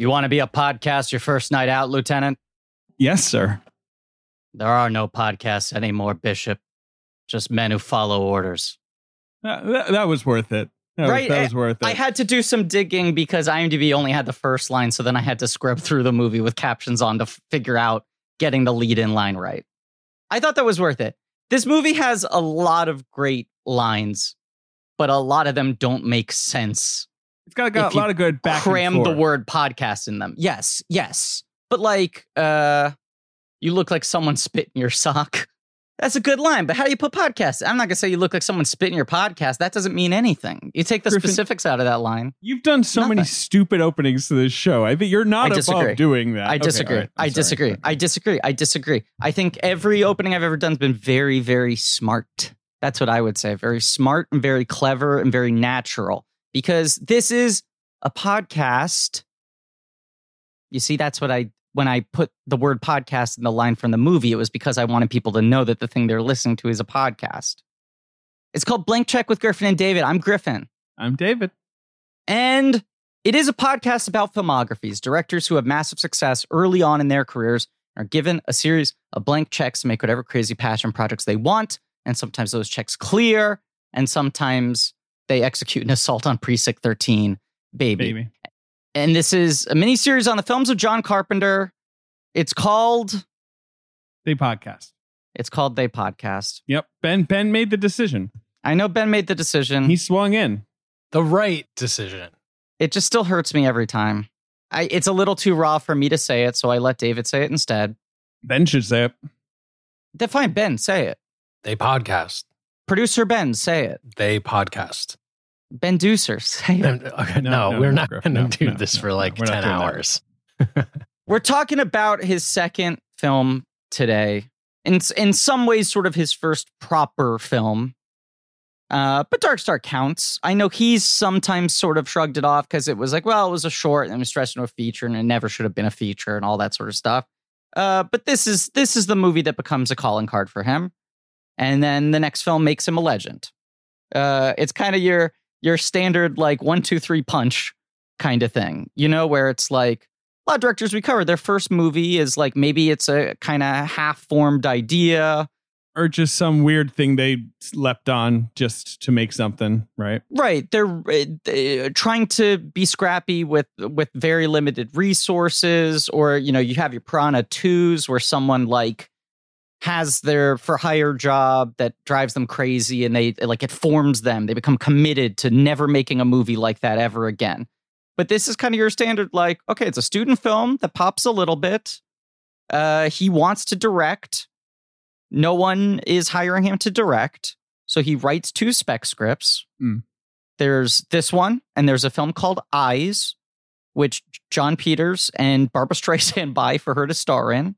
You want to be a podcast your first night out, Lieutenant? Yes, sir. There are no podcasts anymore, Bishop. Just men who follow orders. That, that, that was worth it. That was- that was worth it. I had to do some digging because IMDb only had the first line, so then I had to scrub through the movie with captions on to f- figure out getting the lead in line right. I thought that was worth it. This movie has a lot of great lines, but a lot of them don't make sense. It's got, got a lot of good back Cram the word podcast in them. Yes, yes. But like, uh, you look like someone spit in your sock. That's a good line, but how do you put podcast? I'm not gonna say you look like someone spit in your podcast. That doesn't mean anything. You take the Griffin- specifics out of that line. You've done so many stupid openings to this show. I think you're not above doing that. I Okay, disagree. all right. I sorry. disagree. I disagree. I disagree. I think every opening I've ever done has been very, very smart. That's what I would say. Very smart and very clever and very natural. Because this is a podcast. You see, that's what I when I put the word podcast in the line from the movie, it was because I wanted people to know that the thing they're listening to is a podcast. It's called Blank Check with Griffin and David. I'm Griffin. I'm David. And it is a podcast about filmographies. Directors who have massive success early on in their careers are given a series of blank checks to make whatever crazy passion projects they want. And sometimes those checks clear, and sometimes they execute an assault on Precinct 13, baby. Baby. And this is a miniseries on the films of John Carpenter. It's called They podcast. it's called They Podcast. Yep. Ben Ben made the decision. I know Ben made the decision. He swung in. The right decision. it just still hurts me every time. I, it's a little too raw for me to say it, so I let David say it instead. Ben should say it. Then fine, Ben, say it. They podcast. Producer Ben, say it. They podcast. Ben Deucer, say it. Okay, No, no, no, we're no, not going to no, do no, this no, for like we're 10 hours. We're talking about his second film today. In in some ways, sort of his first proper film. Uh, but Dark Star counts. I know he's sometimes sort of shrugged it off because it was like, well, it was a short and it was stretched into a feature, and it never should have been a feature and all that sort of stuff. Uh, but this is this is the movie that becomes a calling card for him, and then the next film makes him a legend. Uh, it's kind of your your standard like one two three punch kind of thing, you know, where it's like a lot of directors we cover their first movie is like maybe it's a kind of half formed idea Or just some weird thing they leapt on just to make something, right? right they're uh, trying to be scrappy with with very limited resources or you know you have your piranha 2s where someone like has their for hire job that drives them crazy and they like it forms them. They become committed to never making a movie like that ever again. But this is kind of your standard like okay it's a student film that pops a little bit. Uh he wants to direct. No one is hiring him to direct. So he writes two spec scripts. Mm. there's this one and there's a film called eyes which jon peters and barbara streisand buy for her to star in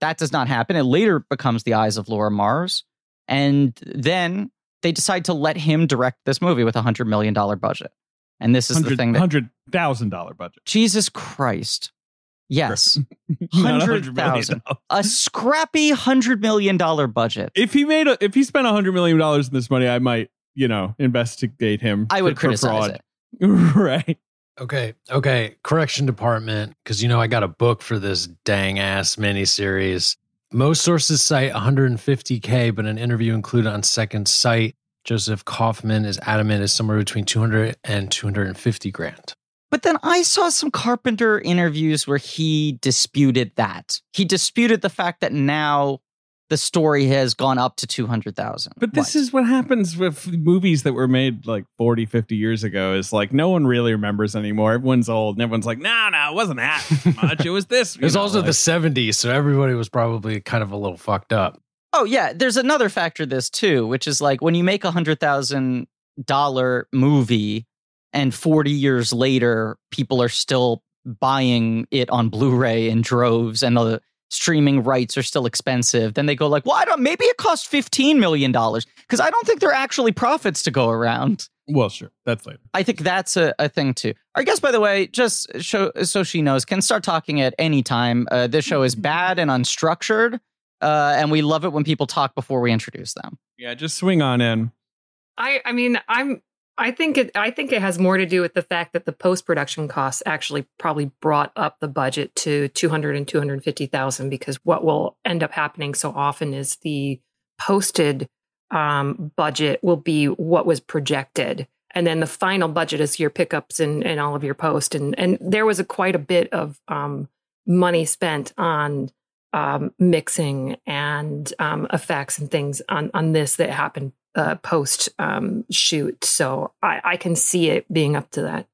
that does not happen it later becomes the eyes of laura mars and then they decide to let him direct this movie with a hundred million dollar budget and this is the thing that hundred thousand dollar budget. jesus christ yes $100 hundred thousand a scrappy hundred million dollar budget If he made a, if he spent a hundred million dollars in this money, I might, you know, investigate him. i would for- for criticize fraud. it right. Okay, okay. Correction department, because you know I got a book for this dang ass miniseries. Most sources cite 150k, but an interview included on Second Sight, Joseph Kaufman is adamant is somewhere between 200 and 250 grand. But then I saw some Carpenter interviews where he disputed that. He disputed the fact that now the story has gone up to 200,000. But this is what happens with movies that were made like 40, 50 years ago is like no one really remembers anymore. Everyone's old and everyone's like, no, no, it wasn't that much. It was this. It was know, also the 70s, so everybody was probably kind of a little fucked up. Oh yeah, there's another factor this too, which is like when you make a hundred thousand dollar movie and 40 years later people are still buying it on Blu-ray in droves and the streaming rights are still expensive, then they go like, well, I don't maybe it cost 15 million dollars because I don't think there are actually profits to go around. Well, sure. That's later. I think that's a, a thing too. Our guest, by the way, just show, so she knows, can start talking at any time. Uh, this show is bad and unstructured, uh, and we love it when people talk before we introduce them. Yeah, just swing on in. I I mean I'm I think it I think it has more to do with the fact that the post-production costs actually probably brought up the budget to 200 and 250,000 because what will end up happening so often is the posted um, budget will be what was projected. And then the final budget is your pickups and, and all of your post. And and there was a quite a bit of um, money spent on um, mixing and um, effects and things on on this that happened uh, post um, shoot. So I, I can see it being up to that.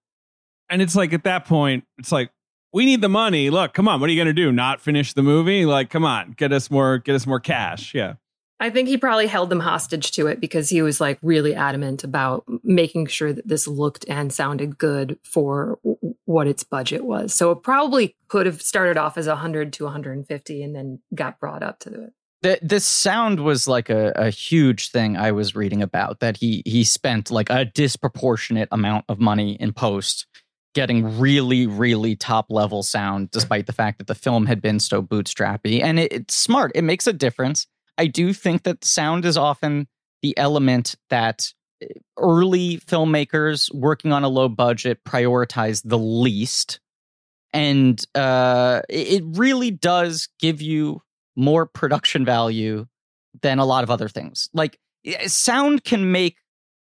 And it's like at that point, it's like we need the money. Look, come on, what are you going to do? Not finish the movie? Like, come on, get us more, get us more cash. Yeah. I think he probably held them hostage to it because he was like really adamant about making sure that this looked and sounded good for what its budget was. So it probably could have started off as 100 to 150 and then got brought up to it. The this sound was like a, a huge thing I was reading about that he he spent like a disproportionate amount of money in post getting really really top level sound despite the fact that the film had been so bootstrappy. And it, it's smart. It makes a difference. I do think that sound is often the element that eh, early filmmakers working on a low budget prioritize the least. And uh, it really does give you more production value than a lot of other things. Like eh, sound can make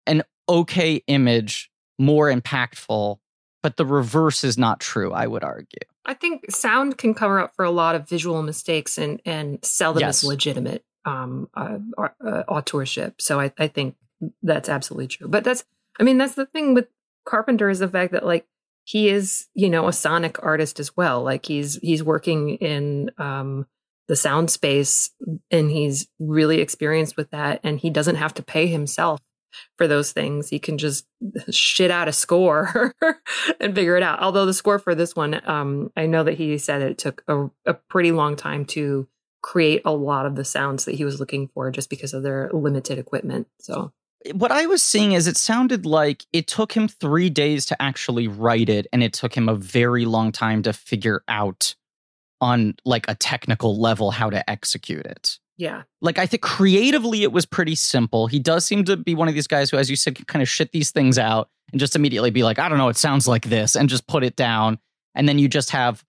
an okay image more impactful, but the reverse is not true, I would argue. I think sound can cover up for a lot of visual mistakes and and sell them Yes. as legitimate um, uh, uh, uh, authorship. So I, I think that's absolutely true. But that's, I mean, that's the thing with Carpenter is the fact that like he is, you know, a sonic artist as well. Like he's he's working in um, the sound space and he's really experienced with that, and he doesn't have to pay himself for those things. He can just shit out a score and figure it out. Although the score for this one, um, I know that he said it took a, a pretty long time to create a lot of the sounds that he was looking for just because of their limited equipment. So what I was seeing is it sounded like it took him three days to actually write it, and it took him a very long time to figure out on like a technical level how to execute it. yeah, Like I think creatively it was pretty simple. He does seem to be one of these guys who, as you said, can kind of shit these things out and just immediately be like, I don't know, it sounds like this, and just put it down. And then you just have,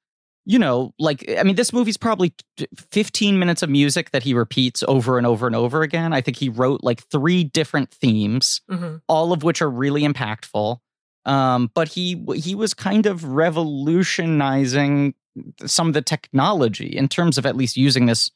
you know, like I mean, this movie's probably 15 minutes of music that he repeats over and over and over again. I think he wrote like three different themes hmm all of which are really impactful. Um, but he he was kind of revolutionizing some of the technology in terms of at least using this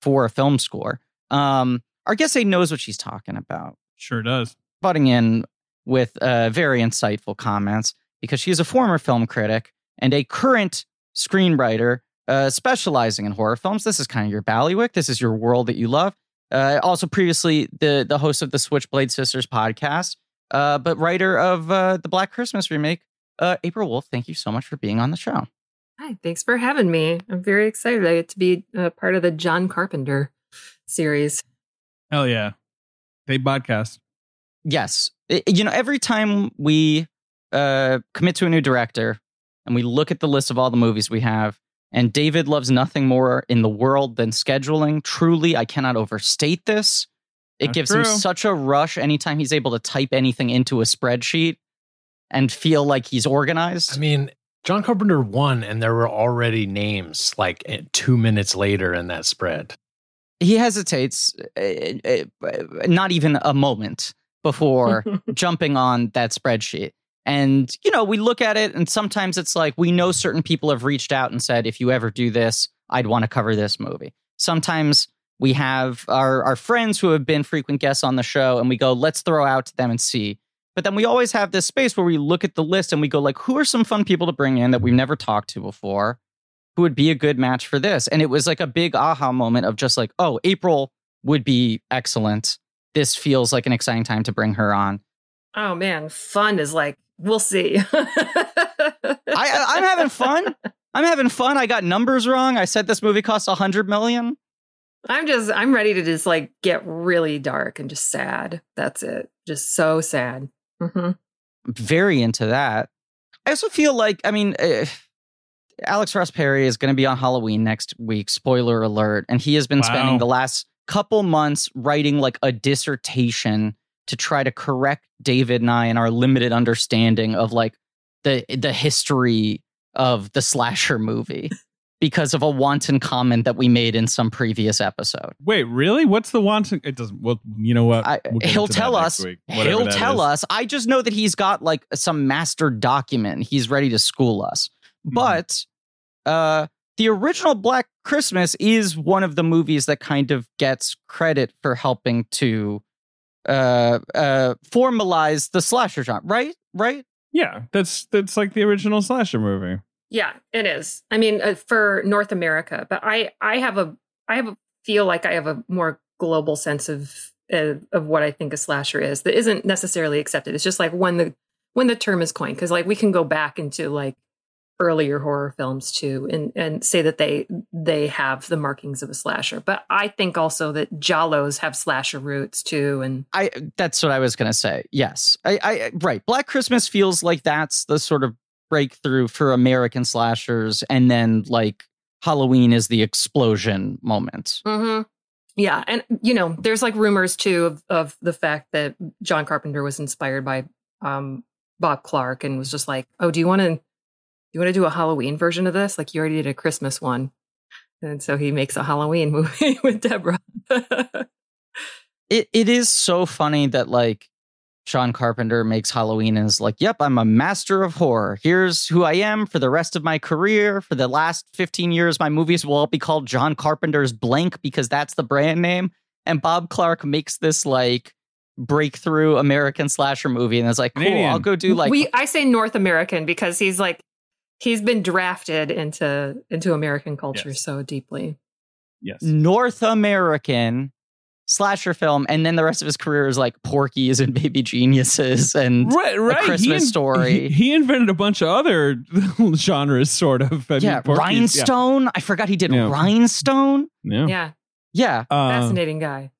for a film score. Um, our guest A knows what she's talking about, Sure does. butting in with uh, very insightful comments because she is a former film critic and a current screenwriter uh, specializing in horror films. This is kind of your ballywick. This is your world that you love. Uh, also, previously the the host of the Switchblade Sisters podcast, uh, but writer of uh, the Black Christmas remake. Uh, April Wolfe, thank you so much for being on the show. Hi, thanks for having me. I'm very excited. I get to be a part of the John Carpenter series. Hell yeah. They podcast. Yes, I- you know every time we uh, commit to a new director and we look at the list of all the movies we have, and David loves nothing more in the world than scheduling. Truly, I cannot overstate this. It That's gives him such a rush anytime he's able to type anything into a spreadsheet and feel like he's organized. I mean, John Carpenter won, and there were already names like eh, two minutes later in that spread. he hesitates, uh, uh, not even a moment before jumping on that spreadsheet. And, you know, we look at it and sometimes it's like we know certain people have reached out and said, if you ever do this, I'd want to cover this movie. Sometimes we have our, our friends who have been frequent guests on the show and we go, let's throw out to them and see. But then we always have this space where we look at the list and we go, like, who are some fun people to bring in that we've never talked to before? Who would be a good match for this? And it was like a big aha moment of just like, oh, April would be excellent. This feels like an exciting time to bring her on. oh man, fun is like we'll see. I, I'm having fun. I'm having fun. I got numbers wrong. I said this movie costs a hundred million. I'm just I'm ready to just like get really dark and just sad. That's it. Just so sad. Hmm very into that. I also feel like, I mean, uh, Alex Ross Perry is going to be on Halloween next week. Spoiler alert! And he has been Wow. spending the last couple months writing like a dissertation to try to correct David and I in our limited understanding of like the the history of the slasher movie because of a wanton comment that we made in some previous episode. Wait, really? What's the wanton? It doesn't. Well, you know what? I, We'll he'll tell us. week, He'll tell is. us. I just know that he's got like some master document. He's ready to school us. Mhm. But uh the original Black Christmas is one of the movies that kind of gets credit for helping to uh uh formalize the slasher genre, right? Right? Yeah, that's that's like the original slasher movie. Yeah, it is. I mean, uh, for North America, but I I have a I have a feel like I have a more global sense of uh, of what I think a slasher is that isn't necessarily accepted. It's just like when the when the term is coined because like we can go back into like earlier horror films too and and say that they they have the markings of a slasher. But I think also that giallos have slasher roots too and I that's what I was gonna say. Yes. I, I right. Black Christmas feels like that's the sort of breakthrough for American slashers, and then like Halloween is the explosion moment. Mm-hmm. Yeah, and you know, there's like rumors too of, of the fact that John Carpenter was inspired by um, Bob Clark and was just like, "Oh, do you want to, you want to do a Halloween version of this? Like you already did a Christmas one." And so he makes a Halloween movie with Deborah. It it is so funny that like John Carpenter makes Halloween and is like, "Yep, I'm a master of horror. Here's who I am for the rest of my career. For the last 15 years, my movies will all be called John Carpenter's Blank because that's the brand name." And Bob Clark makes this like breakthrough American slasher movie, and it's like, "Cool, Canadian. I'll go do like." we, I say North American because he's like, he's been drafted into into American culture Yes. so deeply. Yes. North American slasher film, and then the rest of his career is like Porky's and Baby Geniuses and Right, right. He Christmas in- Story. He, he invented a bunch of other genres, sort of. I yeah, Porky's- Rhinestone. I forgot he did Yeah. Rhinestone. Yeah. yeah. Yeah, Yeah, Uh, fascinating guy.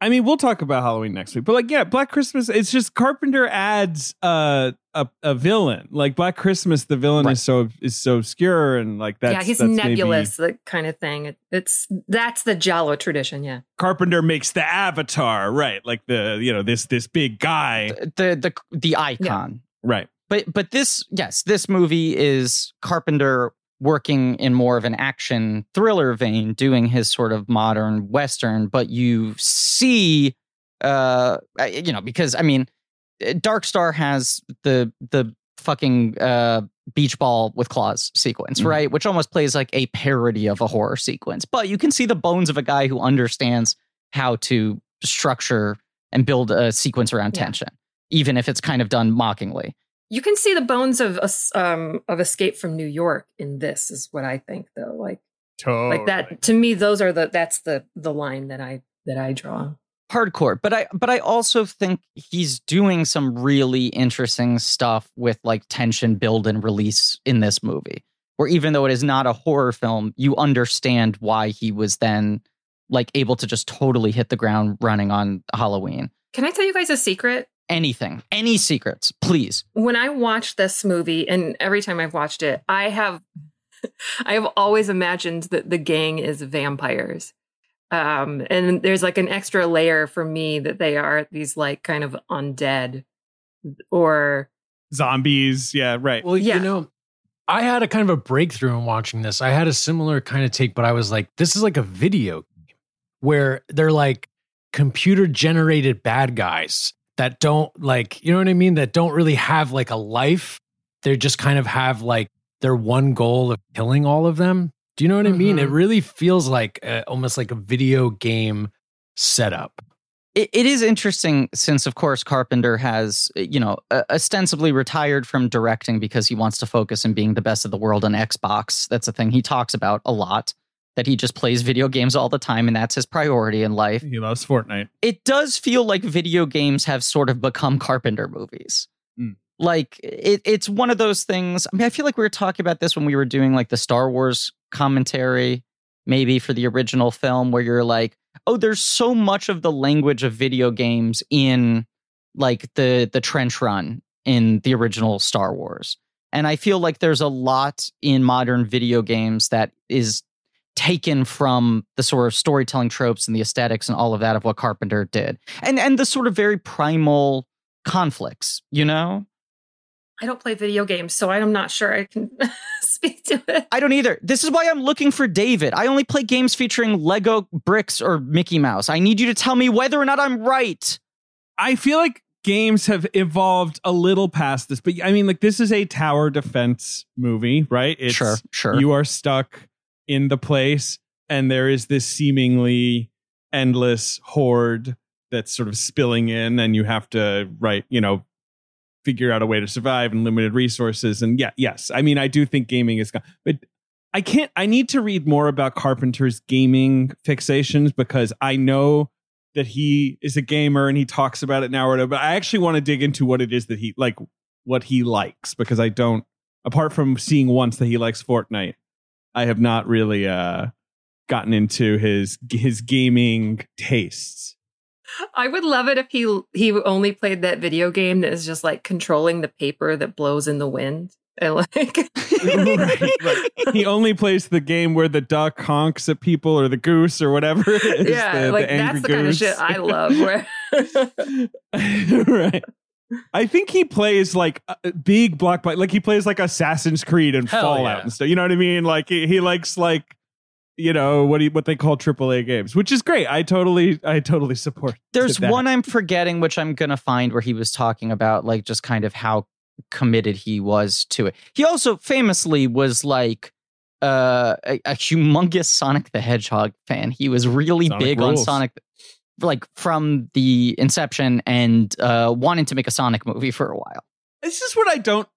I mean, we'll talk about Halloween next week, but like, yeah, Black Christmas. It's just Carpenter adds uh, a a villain. Like Black Christmas, the villain Right. is so is so obscure and like that. yeah, he's that's maybe- nebulous, that kind of thing. It, it's that's the giallo tradition. Yeah. Carpenter makes the Avatar, right? Like the you know this this big guy, the the the icon. right? But but this yes, this movie is Carpenter working in more of an action thriller vein, doing his sort of modern western. But you see, uh, you know, because I mean, Dark Star has the the fucking uh beach ball with claws sequence, Mhm. right? Which almost plays like a parody of a horror sequence. But you can see the bones of a guy who understands how to structure and build a sequence around Yeah. tension, even if it's kind of done mockingly. You can see the bones of um of Escape from New York in this is what I think though. Like Totally. like that to me those are the that's the the line that I that I draw. hardcore but i but i also think he's doing some really interesting stuff with like tension build and release in this movie where even though it is not a horror film you understand why he was then like able to just totally hit the ground running on halloween Can I tell you guys a secret? Anything any secrets please When I watched this movie and every time I've watched it, I have I have always imagined that the gang is vampires. Um and there's like an extra layer for me that they are these like kind of undead or zombies. Yeah, right. Well, Yeah. you know, I had a kind of a breakthrough in watching this. I had a similar kind of take, but I was like, this is like a video game where they're like computer generated bad guys that don't like, you know what I mean? That don't really have like a life. They just kind of have like their one goal of killing all of them. Do you know what I mean? It really feels like uh, almost like a video game setup. it, it is interesting since of course carpenter has you know uh, ostensibly retired from directing because he wants to focus on being the best of the world on xbox that's a thing he talks about a lot that he just plays video games all the time and that's his priority in life he loves Fortnite. it does feel like video games have sort of become carpenter movies Mm. like it, it's one of those things i mean i feel like we were talking about this when we were doing like the star wars commentary maybe for the original film where you're like oh there's so much of the language of video games in like the the trench run in the original star wars and i feel like there's a lot in modern video games that is taken from the sort of storytelling tropes and the aesthetics and all of that of what Carpenter did. And and the sort of very primal conflicts, you know? I don't play video games, so I'm not sure I can speak to it. I don't either. This is why I'm looking for David. I only play games featuring Lego bricks or Mickey Mouse. I need you to tell me whether or not I'm right. I feel like games have evolved a little past this, but I mean, like this is a tower defense movie, right? It's, sure, sure. You are stuck in the place, and there is this seemingly endless horde that's sort of spilling in, and you have to, right, you know, figure out a way to survive and limited resources. And yeah, yes, I mean, I do think gaming is, gone, but I can't. I need to read more about Carpenter's gaming fixations because I know that he is a gamer and he talks about it now or whatever. But I actually want to dig into what it is that he like, what he likes because I don't. Apart from seeing once that he likes Fortnite, I have not really uh gotten into his his gaming tastes. I would love it if he he only played that video game that is just like controlling the paper that blows in the wind. And like right, right. he only plays the game where the duck honks at people or the goose or whatever it is. Yeah, the, like the that's the goose. kind of shit I love. Where right. I think he plays like a big blockbuster, like he plays like Assassin's Creed and Hell Fallout yeah. and stuff. You know what I mean? Like he, he likes like you know what he what they call AAA games, which is great. I totally I totally support. There's that. one I'm forgetting, which I'm gonna find where he was talking about like just kind of how committed he was to it. He also famously was like uh, a, a humongous Sonic the Hedgehog fan. He was really Sonic big on rules. Sonic, like from the inception, and uh, wanted to make a Sonic movie for a while. This is what I don't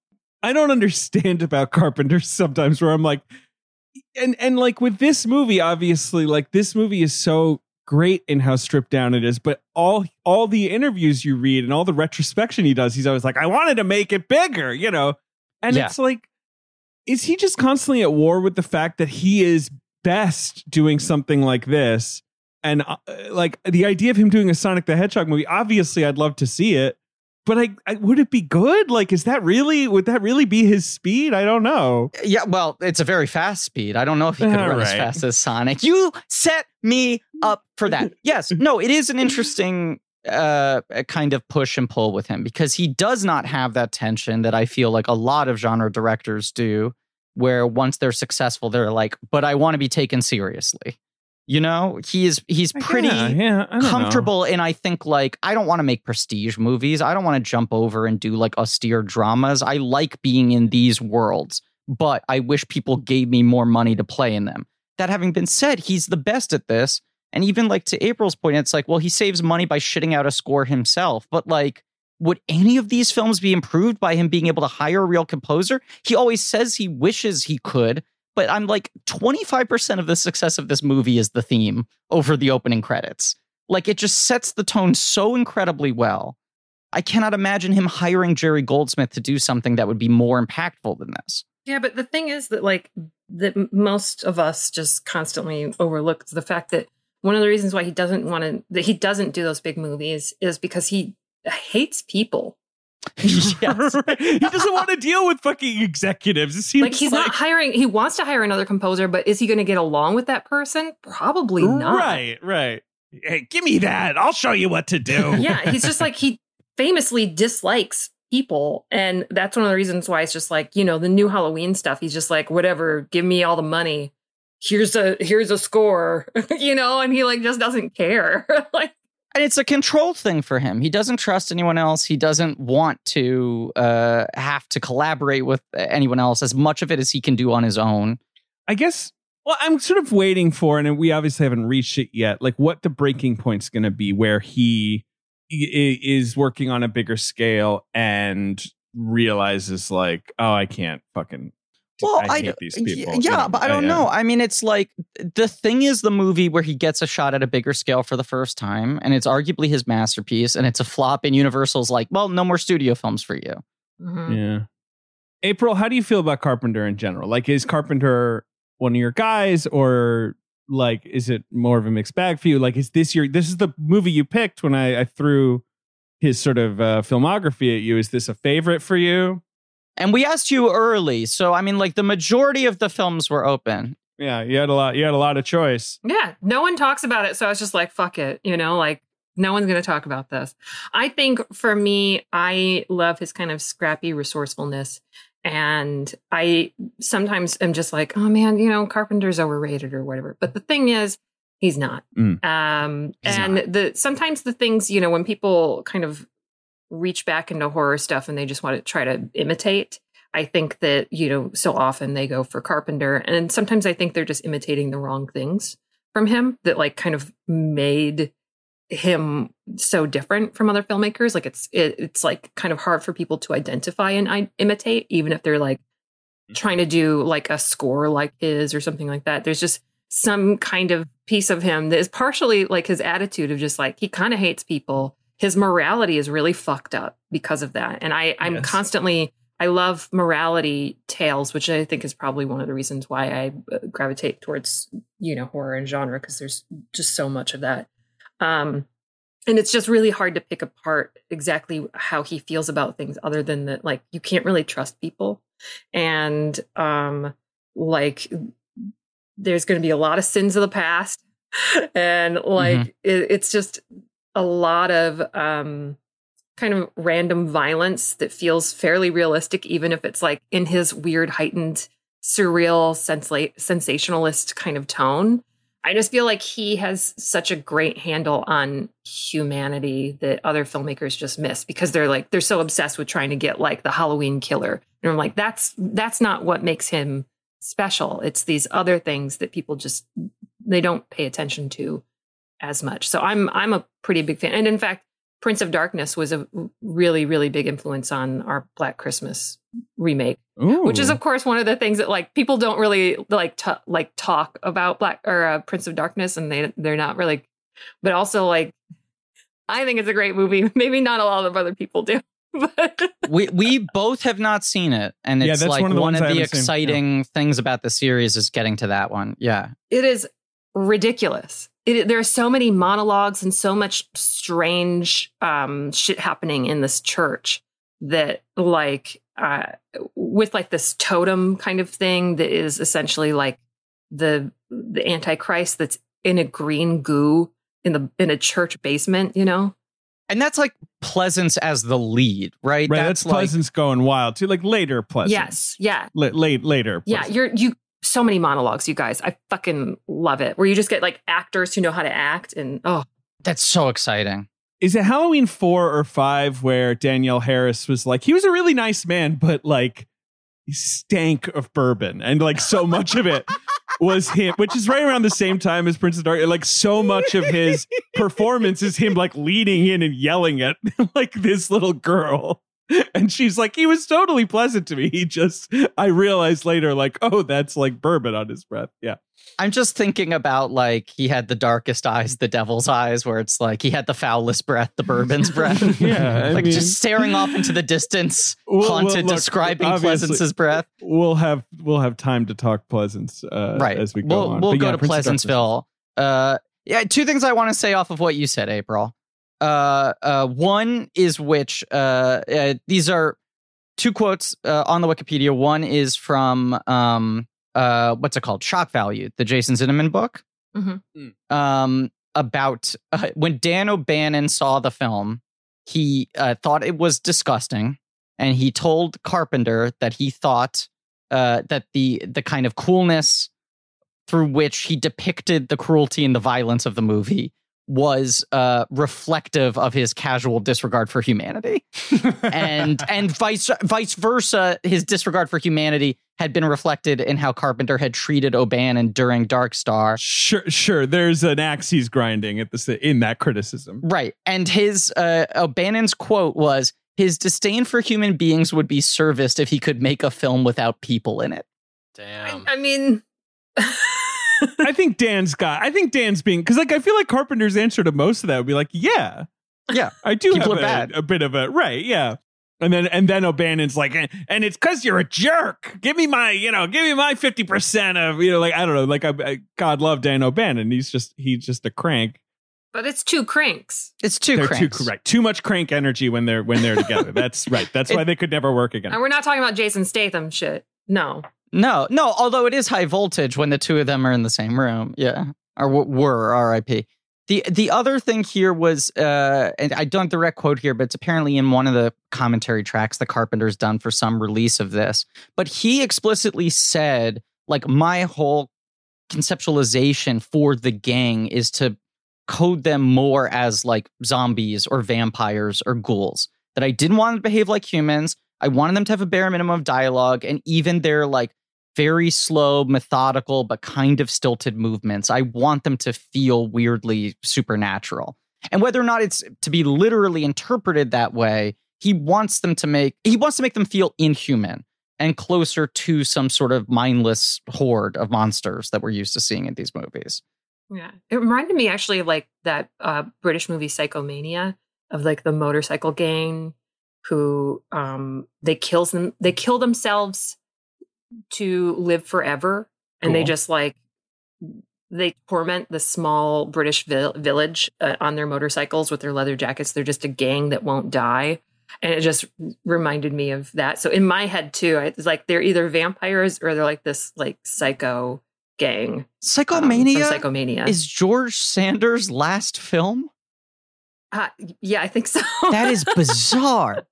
I don't understand about Carpenter sometimes where I'm like and and like with this movie obviously like this movie is so great in how stripped down it is but all all the interviews you read and all the retrospection he does he's always like I wanted to make it bigger you know and Yeah. it's like is he just constantly at war with the fact that he is best doing something like this and uh, like the idea of him doing a Sonic the Hedgehog movie obviously I'd love to see it but I, I would it be good? Like, is that really would that really be his speed? I don't know. Yeah, well, it's a very fast speed. I don't know if he could All run as fast as Sonic. You set me up for that. Yes, no, it is an interesting uh kind of push and pull with him because he does not have that tension that I feel like a lot of genre directors do where once they're successful they're like but I want to be taken seriously. You know, he is he's pretty yeah, yeah, don't know. comfortable and I think like I don't want to make prestige movies. I don't want to jump over and do like austere dramas. I like being in these worlds, but I wish people gave me more money to play in them. That having been said, he's the best at this. And even like to April's point, it's like, well, he saves money by shitting out a score himself. But like, would any of these films be improved by him being able to hire a real composer? He always says he wishes he could, but I'm like 25% of the success of this movie is the theme over the opening credits. Like it just sets the tone so incredibly well. I cannot imagine him hiring Jerry Goldsmith to do something that would be more impactful than this. Yeah, but the thing is that like that most of us just constantly overlook the fact that one of the reasons why he doesn't want to that he doesn't do those big movies is because he hates people. Yes. he doesn't want to deal with fucking executives. It seems Like he's not hiring he wants to hire another composer, but is he going to get along with that person? Probably not. Right, right. Hey, give me that. I'll show you what to do. Yeah, he's just like he famously dislikes people and that's one of the reasons why it's just like, you know, the new Halloween stuff, he's just like whatever, give me all the money. Here's a here's a score, you know, and he like just doesn't care. like And it's a control thing for him. He doesn't trust anyone else. He doesn't want to uh, have to collaborate with anyone else as much of it as he can do on his own. I guess. Well, I'm sort of waiting for, and we obviously haven't reached it yet. Like, what the breaking point's going to be, where he is working on a bigger scale and realizes, like, oh, I can't fucking. Well, I I, hate these people. Yeah, you know? but I don't uh, know. I mean, it's like the thing is the movie where he gets a shot at a bigger scale for the first time, and it's arguably his masterpiece, and it's a flop. And Universal's like, well, no more studio films for you. mhm. Yeah. April, how do you feel about Carpenter in general? Like, is Carpenter one of your guys, or like, is it more of a mixed bag for you? Like, is this your this is the movie you picked when I, I threw his sort of uh, filmography at you? Is this a favorite for you? And we asked you early, so I mean, like the majority of the films were open. Yeah, you had a lot. You had a lot of choice. Yeah, no one talks about it, so I was just like, "Fuck it," you know, like no one's going to talk about this. I think for me, I love his kind of scrappy resourcefulness, and I sometimes am just like, "Oh man, you know, Carpenter's overrated or whatever." But the thing is, he's not. Mm. Um, He's and not. the sometimes the things you know when people kind of reach back into horror stuff and they just want to try to imitate. I think that, you know, so often they go for Carpenter. And sometimes I think they're just imitating the wrong things from him that like kind of made him so different from other filmmakers. Like it's it, it's like kind of hard for people to identify and I- imitate, even if they're like mm. trying to do like a score like his or something like that. There's just some kind of piece of him that is partially like his attitude of just like he kind of hates people. His morality is really fucked up because of that. And I, I'm Yes. constantly I love morality tales, which I think is probably one of the reasons why I uh, gravitate towards you know horror and genre because there's just so much of that. Um, and it's just really hard to pick apart exactly how he feels about things, other than that, like you can't really trust people, and um, like there's going to be a lot of sins of the past, and like it, it's just a lot of um kind of random violence that feels fairly realistic, even if it's like in his weird, heightened, surreal, sensla- sensationalist kind of tone. I just feel like he has such a great handle on humanity that other filmmakers just miss because they're like they're so obsessed with trying to get like the Halloween killer. And I'm like, that's that's not what makes him special. It's these other things that people just they don't pay attention to as much. So I'm I'm a pretty big fan. And in fact, Prince of Darkness was a really really big influence on our Black Christmas remake, Ooh. which is of course one of the things that like people don't really like t- like talk about Black or uh, Prince of Darkness and they they're not really but also like I think it's a great movie. Maybe not a lot of other people do. But we we both have not seen it, and Yeah, it's that's like one of the one ones of the haven't seen. exciting things about the series is getting to that one. Yeah, it is ridiculous. It, there are so many monologues and so much strange um, shit happening in this church that, like, uh, with like this totem kind of thing that is essentially like the the Antichrist that's in a green goo in the in a church basement. You know, and that's like Pleasence as the lead, right? right. That's, like Pleasence going wild too. Like later Pleasence. yes, yeah, La- late later. yeah. You're you so many monologues, you guys. I fucking love it. Where you just get like actors who know how to act, and oh, that's so exciting. Is it Halloween four or five where Danielle Harris was like, he was a really nice man, but like he stank of bourbon, and like so much of it was him, which is right around the same time as Prince of Dark. Like so much of his performance is him like leaning in and yelling at like this little girl. And she's like, he was totally pleasant to me. He just, I realized later, like, oh, that's like bourbon on his breath. Yeah. I'm just thinking about like he had the darkest eyes, the devil's eyes, where it's like he had the foulest breath, the bourbon's breath. Yeah, like mean- just staring off into the distance, Well, well, haunted, look, describing Pleasence's breath. We'll have we'll have time to talk Pleasence uh, right. as we go we'll on. we'll But go yeah, to Prince. Pleasanceville. Uh, yeah, two things I want to say off of what you said, April. Uh, uh, one is which uh, uh, these are two quotes uh, on the Wikipedia. One is from um, uh, what's it called? Shock Value, the Jason Zinoman book. Mhm. Um, about uh, when Dan O'Bannon saw the film, he uh, thought it was disgusting, and he told Carpenter that he thought uh, that the the kind of coolness through which he depicted the cruelty and the violence of the movie was uh, reflective of his casual disregard for humanity, and and vice vice versa. His disregard for humanity had been reflected in how Carpenter had treated O'Bannon during Dark Star. Sure, sure. There's an axe he's grinding at the in that criticism. Right, and his uh, O'Bannon's quote was. His disdain for human beings would be serviced if he could make a film without people in it. Damn. I, I mean. I think Dan's got. I think Dan's being because like I feel like Carpenter's answer to most of that would be like, yeah, Yeah. I do People have a, bad. a bit of a right, yeah. And then and then O'Bannon's like, and, and it's because you're a jerk. Give me my, you know, give me my fifty percent of, you know, like I don't know, like I, I God love Dan O'Bannon. He's just he's just a crank. But it's two cranks. It's two they're cranks. too correct. Too much crank energy when they're when they're together. That's right. That's why they could never work again. And we're not talking about Jason Statham shit. No. No, no. Although it is high voltage when the two of them are in the same room. Yeah, or were R.I.P. The the other thing here was, uh, and I don't direct quote here, but it's apparently in one of the commentary tracks the Carpenter's done for some release of this. But he explicitly said, like, my whole conceptualization for the gang is to code them more as like zombies or vampires or ghouls. That I didn't want them to behave like humans. I wanted them to have a bare minimum of dialogue and even their like very slow, methodical, but kind of stilted movements. I want them to feel weirdly supernatural. And whether or not it's to be literally interpreted that way, he wants them to make he wants to make them feel inhuman and closer to some sort of mindless horde of monsters that we're used to seeing in these movies. Yeah. It reminded me actually of like that uh, British movie Psychomania of like the motorcycle gang who um they kills them they kill themselves to live forever and they just like they torment the small British vil- village uh, on their motorcycles with their leather jackets. They're just a gang that won't die. And it just reminded me of that. So in my head too, it's like they're either vampires or they're like this like psycho gang. um, Psychomania Psychomania. is George Sanders' last film? Uh, yeah, I think so. That is bizarre.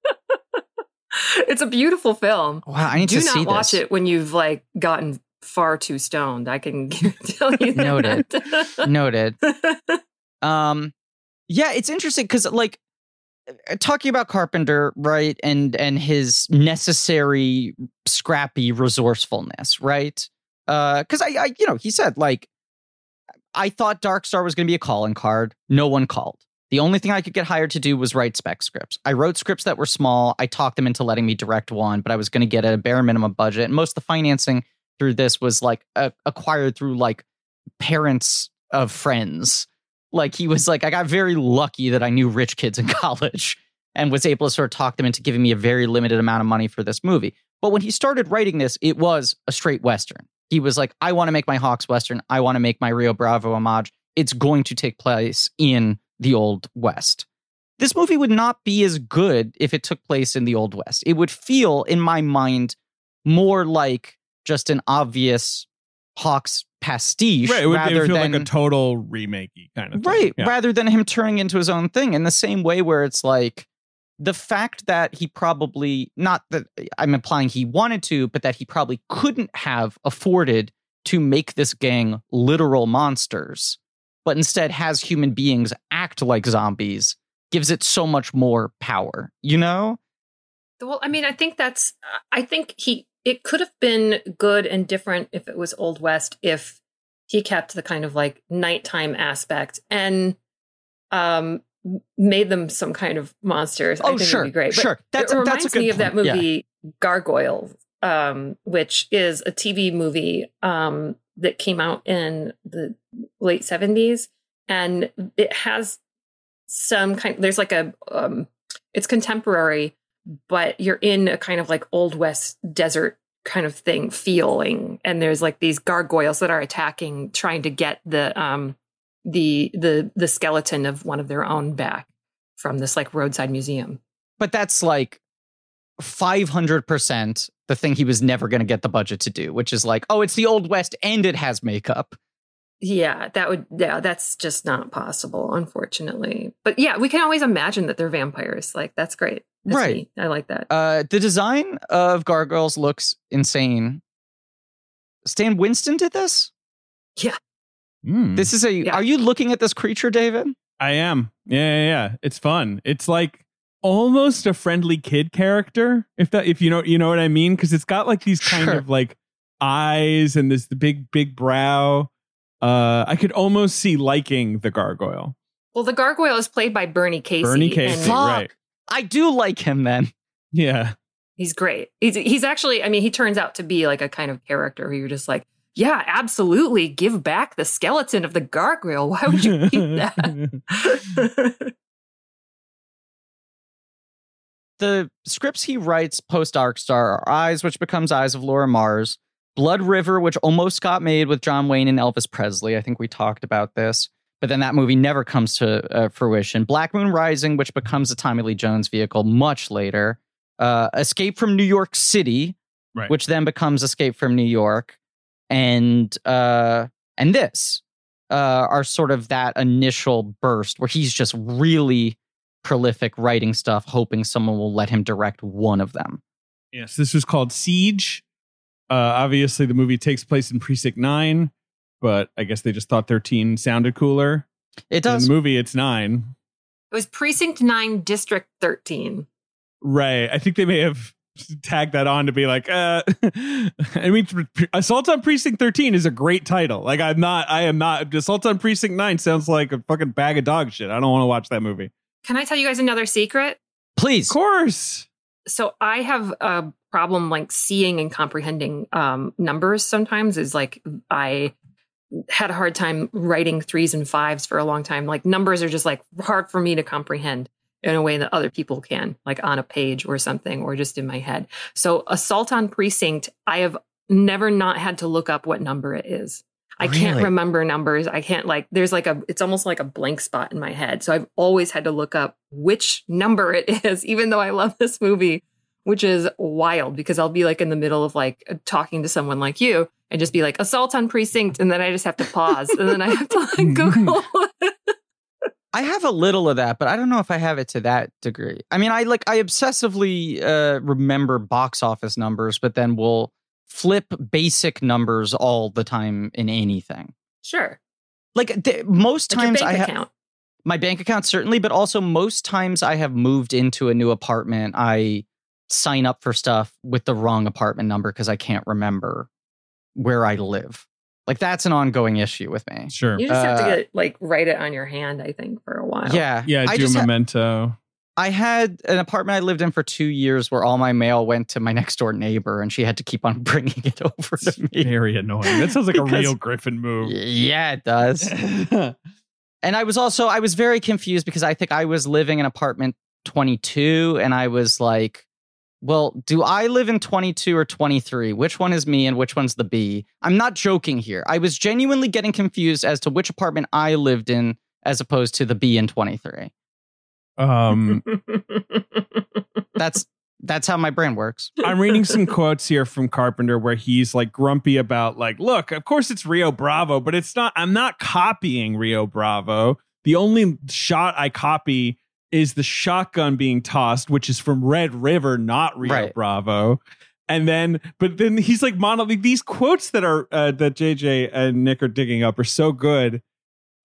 it's a beautiful film. Wow, I need Do to not watch this. it when you've like gotten far too stoned. I can tell you that. Noted. Noted. Um, yeah, it's interesting because like uh, talking about Carpenter, right, and and his necessary scrappy resourcefulness, right? Uh, because I, I, you know, he said like, I thought Dark Star was going to be a calling card. No one called. The only thing I could get hired to do was write spec scripts. I wrote scripts that were small. I talked them into letting me direct one, but I was going to get a bare minimum budget. And most of the financing through this was like acquired through like parents of friends. Like he was like, I got very lucky that I knew rich kids in college and was able to sort of talk them into giving me a very limited amount of money for this movie. But when he started writing this, it was a straight Western. He was like, I want to make my Hawks Western. I want to make my Rio Bravo homage. It's going to take place in the Old West. This movie would not be as good if it took place in the Old West. It would feel, in my mind, more like just an obvious Hawks pastiche Right. It would, it rather would feel than like a total remakey kind of thing. right Yeah. rather than him turning into his own thing in the same way where it's like the fact that he probably not that i'm implying he wanted to but that he probably couldn't have afforded to make this gang literal monsters but instead has human beings act like zombies gives it so much more power you know Well, I mean, I think that's. I think he. It could have been good and different if it was Old West. If he kept the kind of like nighttime aspect and um made them some kind of monsters. I oh think sure would be great. But sure that's, it that's reminds good me of that point. Yeah. movie Gargoyle, um, which is a TV movie um, that came out in the late seventies, and it has some kind. There's like a, um, it's contemporary, but you're in a kind of like old west desert kind of thing feeling, and there's like these gargoyles that are attacking, trying to get the um, the the the skeleton of one of their own back from this like roadside museum. but that's like 500% the thing he was never going to get the budget to do which is like oh it's the old west and it has makeup Yeah, that would yeah, that's just not possible, unfortunately. But yeah, we can always imagine that they're vampires. Like that's great. That's Right. neat. I like that. uh the design of gargoyles looks insane stan winston did this Mm. this is a Yeah. are you looking at this creature david I am. Yeah, yeah, yeah. It's fun. It's like almost a friendly kid character, if that if you know you know what I mean, because it's got like these kind Sure. of like eyes and this the big big brow. Uh, I could almost see liking the gargoyle. Well, the gargoyle is played by Bernie Casey. Bernie Casey, and right? i do like him then Yeah. He's great. He's he's actually, I mean, he turns out to be like a kind of character who you're just like, yeah, absolutely. Give back the skeleton of the gargoyle. Why would you keep that? the scripts he writes post Dark Star are Eyes, which becomes Eyes of Laura Mars, Blood River, which almost got made with John Wayne and Elvis Presley. I think we talked about this, but then that movie never comes to uh, fruition. Black Moon Rising, which becomes a Tommy Lee Jones vehicle much later. Uh, Escape from New York City, Right. which then becomes Escape from New York, and uh, and this uh, are sort of that initial burst where he's just really prolific writing stuff, hoping someone will let him direct one of them. Yes, this was called Siege. Uh, obviously, the movie takes place in Precinct Nine, but I guess they just thought thirteen sounded cooler. It In does. the movie, it's nine. It was Precinct 9, District 13. Right. I think they may have tagged that on to be like, uh, I mean, Assault on Precinct 13 is a great title. Like, I'm not, I am not, Assault on Precinct 9 sounds like a fucking bag of dog shit. I don't want to watch that movie. Can I tell you guys another secret? Please. Of course. So I have a problem like seeing and comprehending um, numbers sometimes is like I had a hard time writing threes and fives for a long time. Like numbers are just like hard for me to comprehend in a way that other people can, like on a page or something, or just in my head. So assault on precinct, I have never not had to look up what number it is. I can't remember numbers. I can't like there's like a it's almost like a blank spot in my head. So I've always had to look up which number it is, even though I love this movie, which is wild because I'll be like in the middle of like talking to someone like you and just be like assault on precinct and then I just have to pause and then I have to like Google I have a little of that, but I don't know if I have it to that degree. I mean, I like I obsessively uh, remember box office numbers, but then will flip basic numbers all the time in anything. Sure. Like th- most Like your times, bank I have account. my bank account certainly, but also most times I have moved into a new apartment. I sign up for stuff with the wrong apartment number because I can't remember where I live. Like that's an ongoing issue with me. Sure. You just have to Uh, get like write it on your hand, I think, for a while. Yeah, Yeah, I do just ha- Memento. I had an apartment I lived in for two years where all my mail went to my next door neighbor, and she had to keep on bringing it over to me. Very annoying. That sounds like a real Griffin move. Yeah, it does. And I was also I was very confused because I think I was living in apartment 22 and I was like, well, do I live in 22 or 23? Which one is me and which one's the B? I'm not joking here. I was genuinely getting confused as to which apartment I lived in as opposed to the B in 23. Um, That's that's how my brain works. I'm reading some quotes here from Carpenter where he's like grumpy about like, look, of course it's Rio Bravo, but it's not. I'm not copying Rio Bravo. The only shot I copy is the shotgun being tossed, which is from Red River, not Rio Right. Bravo. And then, but then he's like mono. Like, these quotes that are uh, that JJ and Nick are digging up are so good.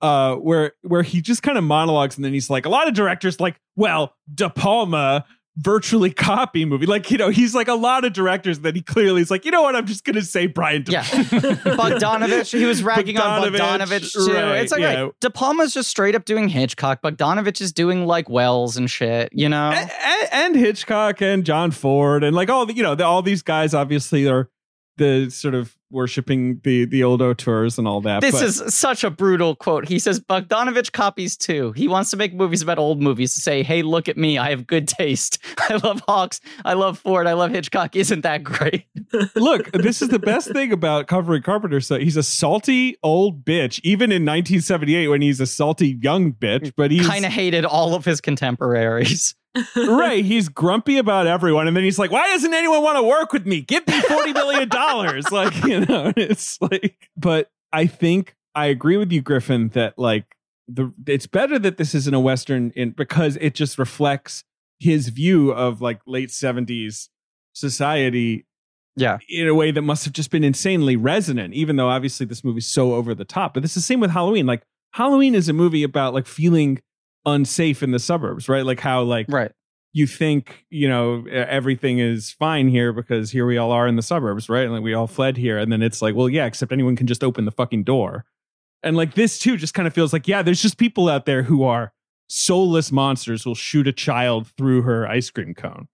Uh, where where he just kind of monologues and then he's like, a lot of directors like, well, De Palma virtually copy movie. Like, you know, he's like a lot of directors that he clearly is like, you know what, I'm just gonna say Brian De Yeah. Bogdanovich, he was ragging on Bogdanovich, Bogdanovich too. right, it's like yeah. right. De Palma's just straight up doing Hitchcock. Bogdanovich is doing like Welles and shit, you know? and, and- and Hitchcock and John Ford and like all the you know the, all these guys obviously are the sort of worshiping the the old auteurs and all that. This but- is such a brutal quote. He says Bogdanovich copies too. He wants to make movies about old movies to say, "Hey, look at me. I have good taste. I love Hawks. I love Ford. I love Hitchcock. Isn't that great?" look. This is the best thing about covering Carpenter. So he's a salty old bitch, even in 1978 when he's a salty young bitch. But he Kind of hated all of his contemporaries. Right. He's grumpy about everyone, and then he's like, "Why doesn't anyone want to work with me? Give me forty million dollars!" like you know, it's like. But I think I agree with you, Griffin, that like the it's better that this isn't a western in because it just reflects his view of like late seventies society Yeah. in a way that must have just been insanely resonant, even though obviously this movie's so over the top. But it's the same with Halloween. Like Halloween is a movie about like feeling unsafe in the suburbs, right? Like how like Right. you think you know everything is fine here because here we all are in the suburbs, right? And like we all fled here, and then it's like, well, yeah, except anyone can just open the fucking door. And like this too, just kind of feels like, yeah, there's just people out there who are soulless monsters who'll shoot a child through her ice cream cone.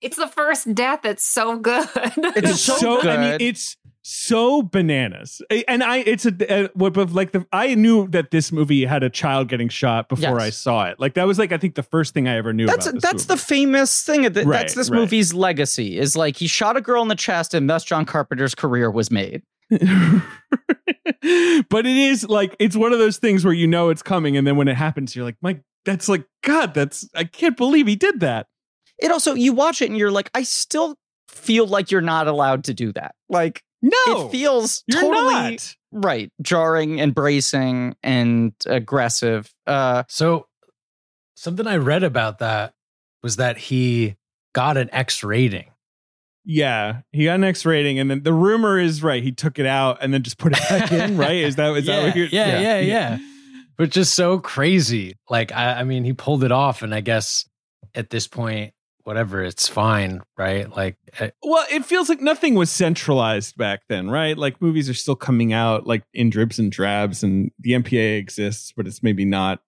It's the first death. It's so good. It's so I mean, good. it's so bananas. And I, it's a, a what, but like the, I knew that this movie had a child getting shot before Yes. I saw it. Like that was like I think the first thing I ever knew. That's that's the famous thing. That, Right, that's this right. movie's legacy. Is like he shot a girl in the chest, and thus John Carpenter's career was made. but it is like it's one of those things where you know it's coming, and then when it happens, you're like, "My, that's like God, that's I can't believe he did that." It also you watch it and you're like, I still feel like you're not allowed to do that. Like No, it feels you're totally not. right, jarring, embracing, and aggressive. Uh, So, something I read about that was that he got an X rating. Yeah, he got an X rating, and then the rumor is right. He took it out and then just put it back in. Right? Is that is yeah, that what you're? yeah, yeah, yeah, But just so crazy. Like, I, I mean, he pulled it off, and I guess at this point, whatever, it's fine, right? Like, eh, Well, it feels like nothing was centralized back then, right? Like movies are still coming out like in dribs and drabs, and the MPA exists, but it's maybe not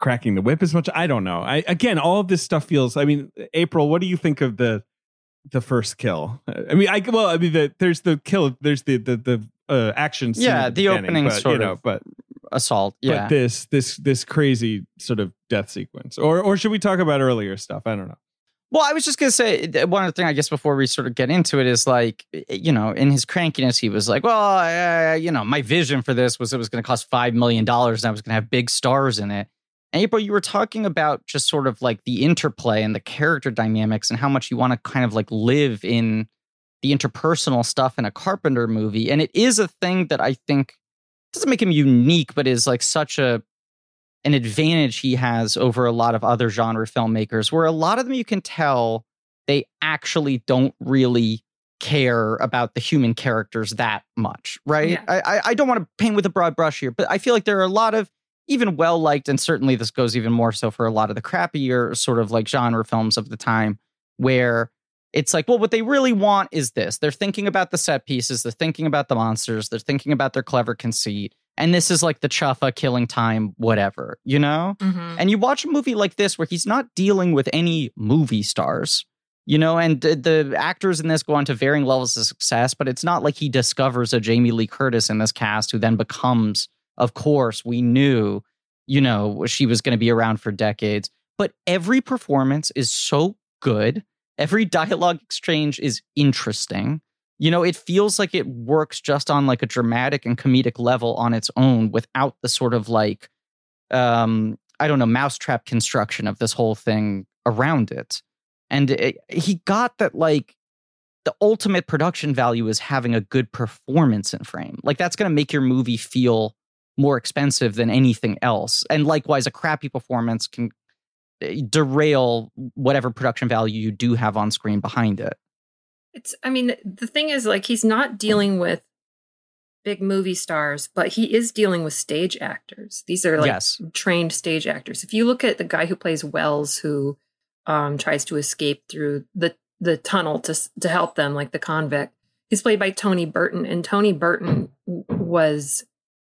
cracking the whip as much. I don't know. I again, all of this stuff feels. I mean, April, what do you think of the the first kill? I mean, I well, I mean, the, there's the kill, there's the the the uh, action. Scene Yeah, at the opening but, sort you know, of but assault. Yeah. but this this this crazy sort of death sequence, or or should we talk about earlier stuff? I don't know. Well, I was just gonna say one other thing. I guess before we sort of get into it is like, you know, in his crankiness, he was like, "Well, uh, you know, my vision for this was it was to cost five million dollars and I was to have big stars in it." And April, you were talking about just sort of like the interplay and the character dynamics and how much you want to kind of like live in the interpersonal stuff in a Carpenter movie, and it is a thing that I think doesn't make him unique, but is like such a an advantage he has over a lot of other genre filmmakers where a lot of them you can tell they actually don't really care about the human characters that much right Yeah. I, I i don't want to paint with a broad brush here but i feel like there are a lot of even well liked and certainly this goes even more so for a lot of the crappier sort of like genre films of the time where it's like well what they really want is this they're thinking about the set pieces they're thinking about the monsters they're thinking about their clever conceit and this is like the chuffa killing time whatever you know? Mhm. and you watch a movie like this where he's not dealing with any movie stars you know? And the, the actors in this go on to varying levels of success but it's not like he discovers a jamie lee curtis in this cast who then becomes of course we knew you know she was going to be around for decades. But every performance is so good. Every dialogue exchange is interesting you know it feels like it works just on like a dramatic and comedic level on its own without the sort of like um i don't know mousetrap construction of this whole thing around it. And it, he got that like the ultimate production value is having a good performance in frame. Like that's going to make your movie feel more expensive than anything else. And likewise a crappy performance can eh, derail whatever production value you do have on screen behind it It's I mean, the thing is like he's not dealing with big movie stars, but he is dealing with stage actors. These are like yes trained stage actors. If you look at the guy who plays Wells who um tries to escape through the the tunnel to to help them like the convict, he's played by Tony Burton and Tony Burton was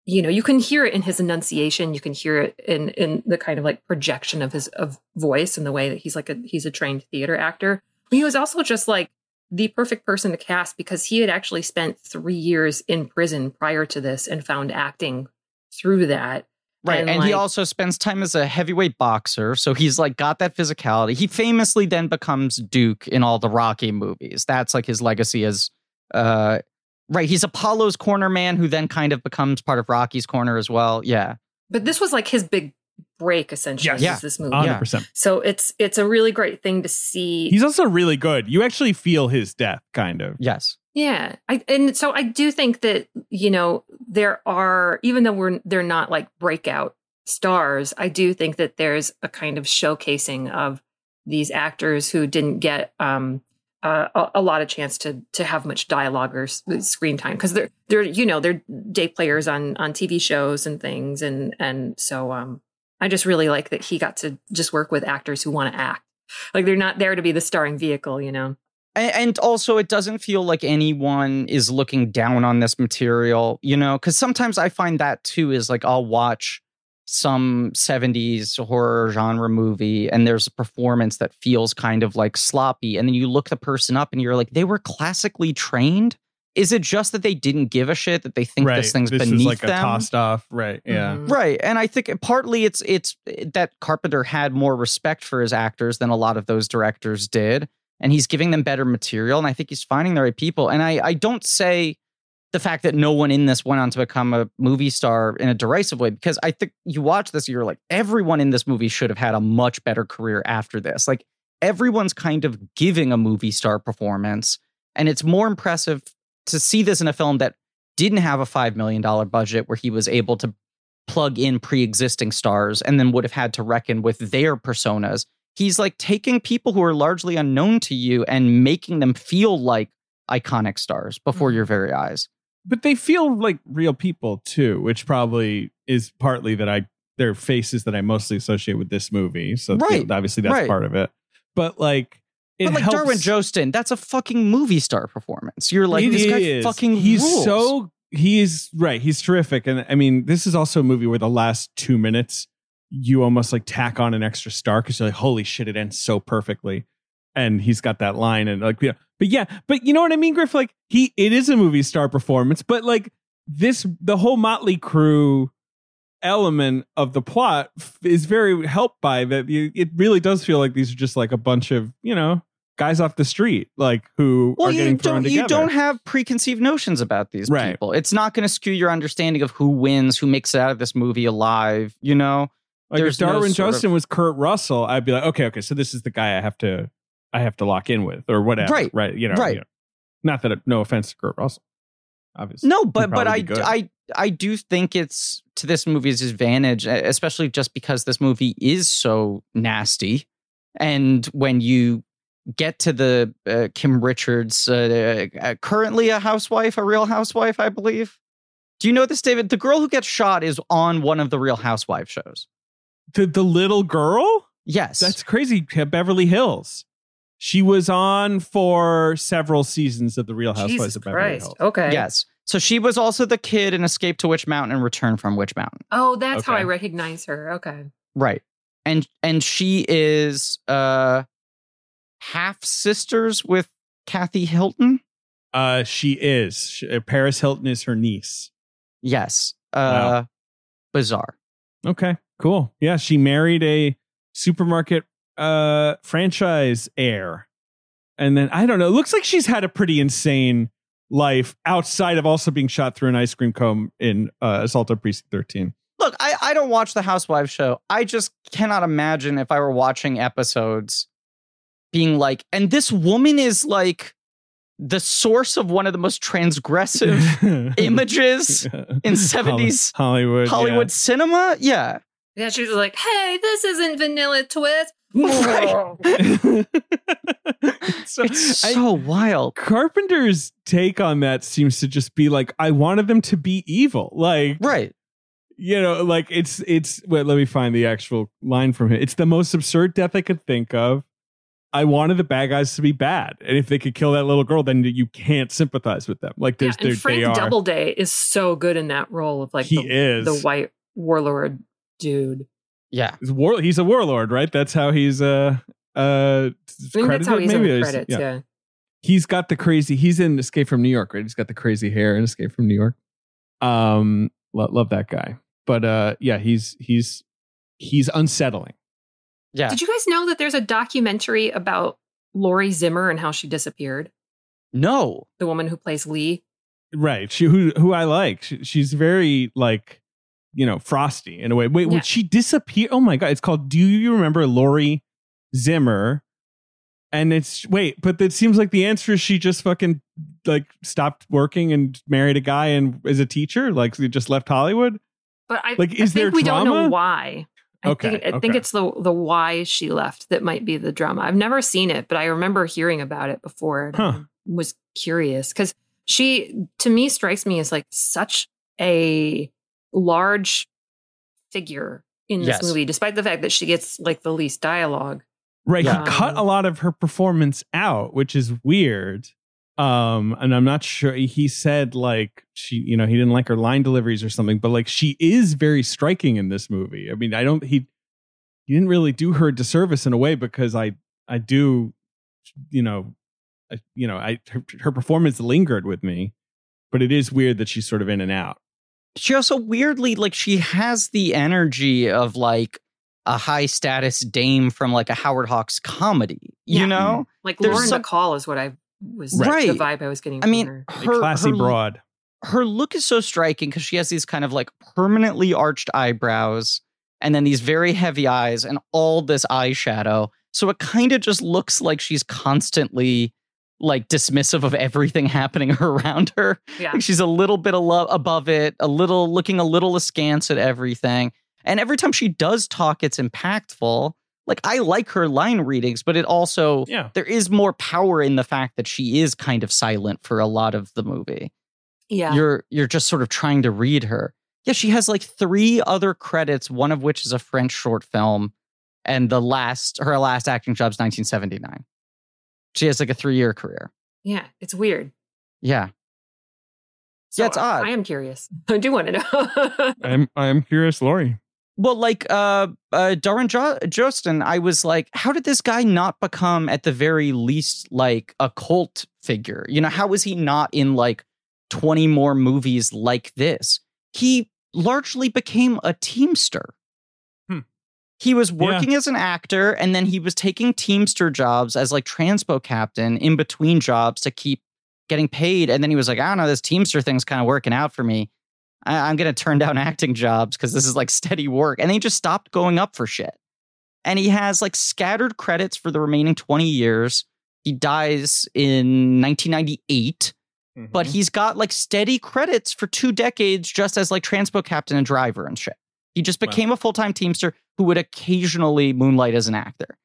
you know, you can hear it in his enunciation, you can hear it in in the kind of like projection of his of voice and the way that he's like a he's a trained theater actor. But he was also just like the perfect person to cast because he had actually spent three years in prison prior to this and found acting through that. Right. And, And, he also spends time as a heavyweight boxer. So he's like got that physicality. He famously then becomes Duke in all the Rocky movies. That's like his legacy as uh right. He's Apollo's corner man who then kind of becomes part of Rocky's corner as well. Yeah. But this was like his big break essentially. Yes. Yeah. this movie. Hundred percent. So it's it's a really great thing to see. He's also really good. You actually feel his death, kind of. Yes. Yeah, I and so I do think that you know there are even though we're they're not like breakout stars, I do think that there's a kind of showcasing of these actors who didn't get um uh, a, a lot of chance to to have much dialogue or s- screen time because they're they're you know they're day players on on TV shows and things and and so um I just really like that he got to just work with actors who want to act like they're not there to be the starring vehicle you know And also, it doesn't feel like anyone is looking down on this material, you know, because sometimes I find that too is like I'll watch some 70s horror genre movie and there's a performance that feels kind of like sloppy. And then you look the person up and you're like, they were classically trained. Is it just that they didn't give a shit that they think right. this thing's this beneath is like them? a tossed off. Right. Yeah. Mhm. Right. And I think partly it's it's that Carpenter had more respect for his actors than a lot of those directors did. And he's giving them better material. And I think he's finding the right people. And I, I don't say the fact that no one in this went on to become a movie star in a derisive way, because I think you watch this, you're like, everyone in this movie should have had a much better career after this. Like everyone's kind of giving a movie star performance. And it's more impressive to see this in a film that didn't have a $5 million budget where he was able to plug in pre existing stars and then would have had to reckon with their personas. He's like taking people who are largely unknown to you and making them feel like iconic stars before Mhm. your very eyes. but they feel like real people too, which probably is partly that I their faces that I mostly associate with this movie. So Right, obviously that's right. part of it. But like it but like helps. Darwin Joston, that's a fucking movie star performance. You're like, It this guy is. fucking he's rules. so he's right he's terrific and i mean this is also a movie where the last two minutes you almost like tack on an extra star because you're like holy shit it ends so perfectly and he's got that line and like yeah but yeah but you know what i mean griff like he it is a movie star performance but like this the whole motley crew element of the plot is very helped by that you, it really does feel like these are just like a bunch of you know guys off the street like who well, are you getting thrown don't together you don't have preconceived notions about these Right. people. It's not going to skew your understanding of who wins, who makes it out of this movie alive. You know, Like There's if no Darwin of- Joston was Kurt Russell, I'd be like, okay, okay, so this is the guy I have to, I have to lock in with, or whatever. Right, right. You know, right. you know. Not that, it, no offense to Kurt Russell, obviously. no, but but I. I I do think it's to this movie's advantage, especially just because this movie is so nasty, and when you get to the uh, Kim Richards, uh, uh, currently a housewife, a Real Housewife, I believe. Do you know this, David? The girl who gets shot is on one of the Real Housewife shows. The the little girl, Yes, that's crazy. Beverly Hills. She was on for several seasons of the Real Housewives Jesus of Beverly Christ. Hills. Okay. yes. So she was also the kid in Escape to Witch Mountain and Return from Witch Mountain. Oh, that's how I recognize her. Okay. Right. And and she is uh half sisters with Kathy Hilton. Uh, she is. She- uh, Paris Hilton is her niece. Yes. Uh bizarre. Okay, cool. Yeah, she married a supermarket uh franchise heir. And then I don't know, it looks like she's had a pretty insane life outside of also being shot through an ice cream cone in uh Assault on Precinct 13. Look, I, I don't watch the Housewives show. I just cannot imagine if I were watching episodes being like, and this woman is like the source of one of the most transgressive images in 70s Hollywood. Hollywood cinema. Yeah. Yeah, she was like, hey, this isn't vanilla twist. Right. yeah. so, It's I- so wild. Carpenter's take on that seems to just be like, I wanted them to be evil. Like, Right. you know, like it's it's. Wait, let me find the actual line from him. It's the most absurd death I could think of. I wanted the bad guys to be bad, and if they could kill that little girl, then you can't sympathize with them. Like Yeah, there's, and there Frank they are. Doubleday is so good in that role of like he the, is the white warlord dude. Yeah. He's, war, he's a warlord, right? That's how he's uh uh I think that's how credited, he's in maybe. credits. yeah. Yeah. he's got the crazy he's in escape from new york right he's got the crazy hair in escape from new york um lo- love that guy but uh yeah he's he's he's unsettling Yeah. Did you guys know that there's a documentary about Laurie Zimmer and how she disappeared? no. The woman who plays Lee. right she who who i like she, she's very like you know frosty in a way wait Yeah. would she disappear oh my god it's called do you remember laurie zimmer and it's wait but it seems like the answer is she just fucking like stopped working and married a guy and is a teacher like she just left hollywood But I, Like, I is think there we don't know why. I Okay, think I think it's the the why she left that might be the drama. I've never seen it, but I remember hearing about it before. and Huh. Was curious because she, to me, strikes me as like such a large figure in this Yes. movie, despite the fact that she gets like the least dialogue. Right. Yeah. He cut a lot of her performance out, which is weird. Um, and I'm not sure he said like she, you know, he didn't like her line deliveries or something, but like she is very striking in this movie. I mean, I don't he he didn't really do her a disservice in a way because I I do you know I, you know, I her, her performance lingered with me, but it is weird that she's sort of in and out. She also weirdly like she has the energy of like a high status dame from like a Howard Hawks comedy. You Yeah. know? Like There's Lauren some- Bacall is what I was Right. the vibe I was getting. I from mean, her. A her classy her, broad. her look is so striking because she has these kind of like permanently arched eyebrows and then these very heavy eyes and all this eyeshadow. So it kind of just looks like she's constantly like dismissive of everything happening around her. Yeah. Like she's a little bit alo- above it, a little looking a little askance at everything. And every time she does talk, it's impactful. Like I like her line readings, but it also Yeah. there is more power in the fact that she is kind of silent for a lot of the movie. Yeah. You're you're just sort of trying to read her. Yeah, she has like three other credits, one of which is a French short film, and the last her last acting job's 1979. She has like a three year career. yeah. It's weird. Yeah. So Yeah, it's I- odd. I am curious. I do want to know. I'm I'm curious, Laurie. Well, like uh, uh Darren jo- Joston, I was like, how did this guy not become at the very least like a cult figure? You know, how was he not in like 20 more movies like this? He largely became a teamster. He was working as an actor and then he was taking teamster jobs as like transpo captain in between jobs to keep getting paid. And then he was like, I don't know, this teamster thing's kind of working out for me. I, I'm going to turn down acting jobs because this is like steady work. And then he just stopped going up for shit. And he has like scattered credits for the remaining 20 years. He dies in 1998, but mm-hmm. he's got like steady credits for two decades just as like transpo captain and driver and shit. He just Wow. became a full time teamster who would occasionally moonlight as an actor.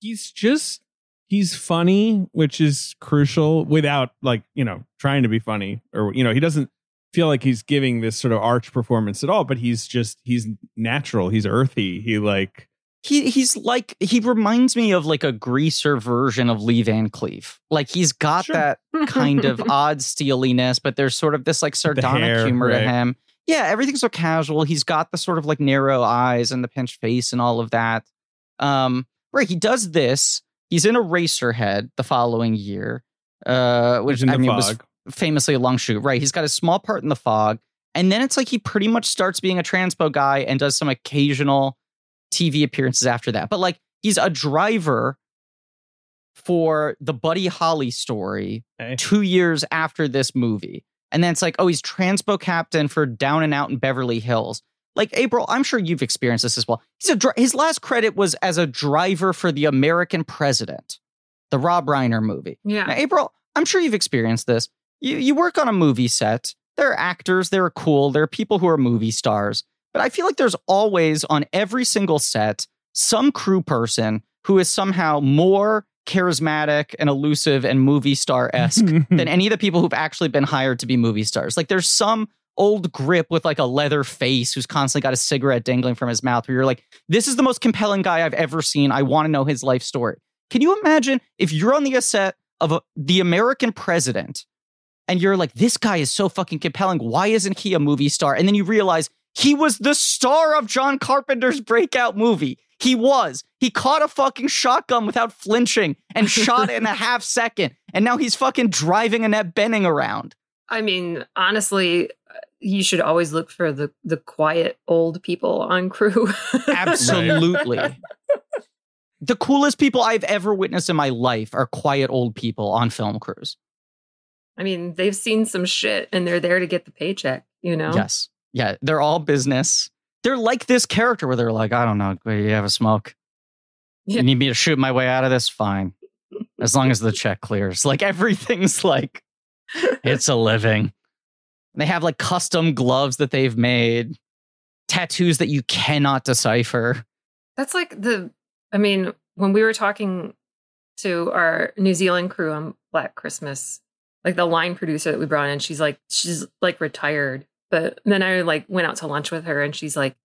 he's just he's funny, which is crucial without like, you know, trying to be funny or you know, he doesn't feel like he's giving this sort of arch performance at all, but he's just he's natural, he's earthy. He like He he's like he reminds me of like a greaser version of Lee Van Cleef. Like he's got Sure. that kind of odd steeliness, but there's sort of this like sardonic hair, humor to him. Yeah, everything's so casual. He's got the sort of like narrow eyes and the pinched face and all of that. Um, right, he does this. He's in Eraserhead the following year, uh, which which in the I mean was famously a long shoot. Right, he's got a small part in the fog, and then it's like he pretty much starts being a transpo guy and does some occasional TV appearances after that. But like he's a driver for the Buddy Holly story Hey. two years after this movie. And then it's like, oh, he's transpo captain for Down and Out in Beverly Hills. Like April, I'm sure you've experienced this as well. He's a dri- his last credit was as a driver for the American President, the Rob Reiner movie. Now, yeah. April, I'm sure you've experienced this. You you work on a movie set. There are actors, there are cool, there are people who are movie stars. But I feel like there's always on every single set some crew person who is somehow more charismatic and elusive and movie star esque than any of the people who've actually been hired to be movie stars. Like there's some old grip with like a leather face who's constantly got a cigarette dangling from his mouth where you're like, this is the most compelling guy I've ever seen. I want to know his life story. Can you imagine if you're on the set of a, the American president and you're like, this guy is so fucking compelling. Why isn't he a movie star? And then you realize he was the star of John Carpenter's breakout movie. He was. He caught a fucking shotgun without flinching and shot it in a half second. And now he's fucking driving Annette Bening around. I mean, honestly, uh, you should always look for the the quiet old people on crew. Absolutely. the coolest people I've ever witnessed in my life are quiet old people on film crews. I mean, they've seen some shit and they're there to get the paycheck, you know? Yes. Yeah. They're all business. They're like this character where they're like, I don't know, you have a smoke? Yeah. You need me to shoot my way out of this? Fine. As long as the check clears. Like everything's like, it's a living. They have like custom gloves that they've made, tattoos that you cannot decipher. That's like the, I mean, when we were talking to our New Zealand crew on Black Christmas, like the line producer that we brought in, she's like, she's like retired. But then I like went out to lunch with her and she's like,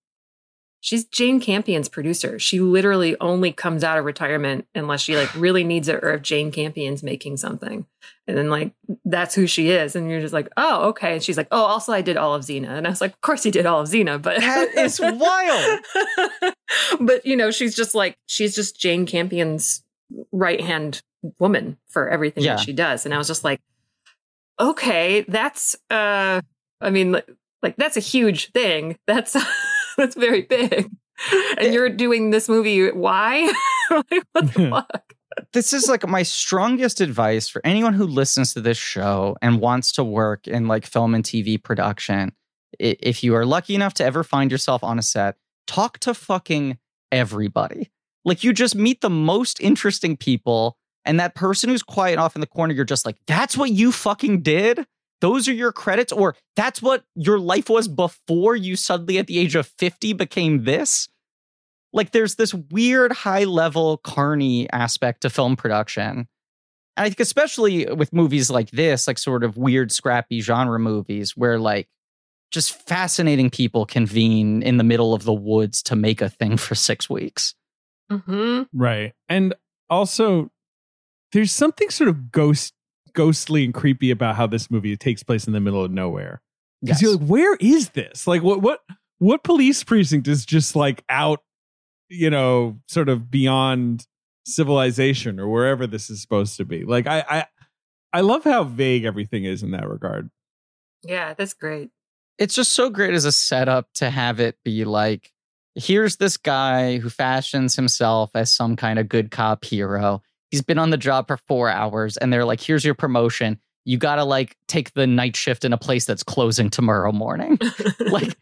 she's Jane Campion's producer. She literally only comes out of retirement unless she like really needs it or if Jane Campion's making something. And then like that's who she is. And you're just like, oh, okay. And she's like, oh, also I did all of Xena. And I was like, of course you did all of Xena, but That is wild. but you know, she's just like she's just Jane Campion's right hand woman for everything Yeah. that she does. And I was just like, okay, that's uh I mean like, like that's a huge thing. That's that's very big. And you're doing this movie why? like, what the fuck? this is like my strongest advice for anyone who listens to this show and wants to work in like film and TV production. If you are lucky enough to ever find yourself on a set, talk to fucking everybody. Like you just meet the most interesting people, and that person who's quiet off in the corner, you're just like, that's what you fucking did. Those are your credits, or that's what your life was before you suddenly, at the age of 50, became this. Like there's this weird high level carny aspect to film production. And I think especially with movies like this, like sort of weird, scrappy genre movies, where like just fascinating people convene in the middle of the woods to make a thing for six weeks. Mm-hmm. Right. And also there's something sort of ghost ghostly and creepy about how this movie takes place in the middle of nowhere. Because Yes. you're like, where is this? Like what what what police precinct is just like out, you know, sort of beyond civilization or wherever this is supposed to be. Like I I I love how vague everything is in that regard. Yeah, that's great. it's just so great as a setup to have it be like here's this guy who fashions himself as some kind of good cop hero he's been on the job for four hours and they're like here's your promotion. You gotta like take the night shift in a place that's closing tomorrow morning. Like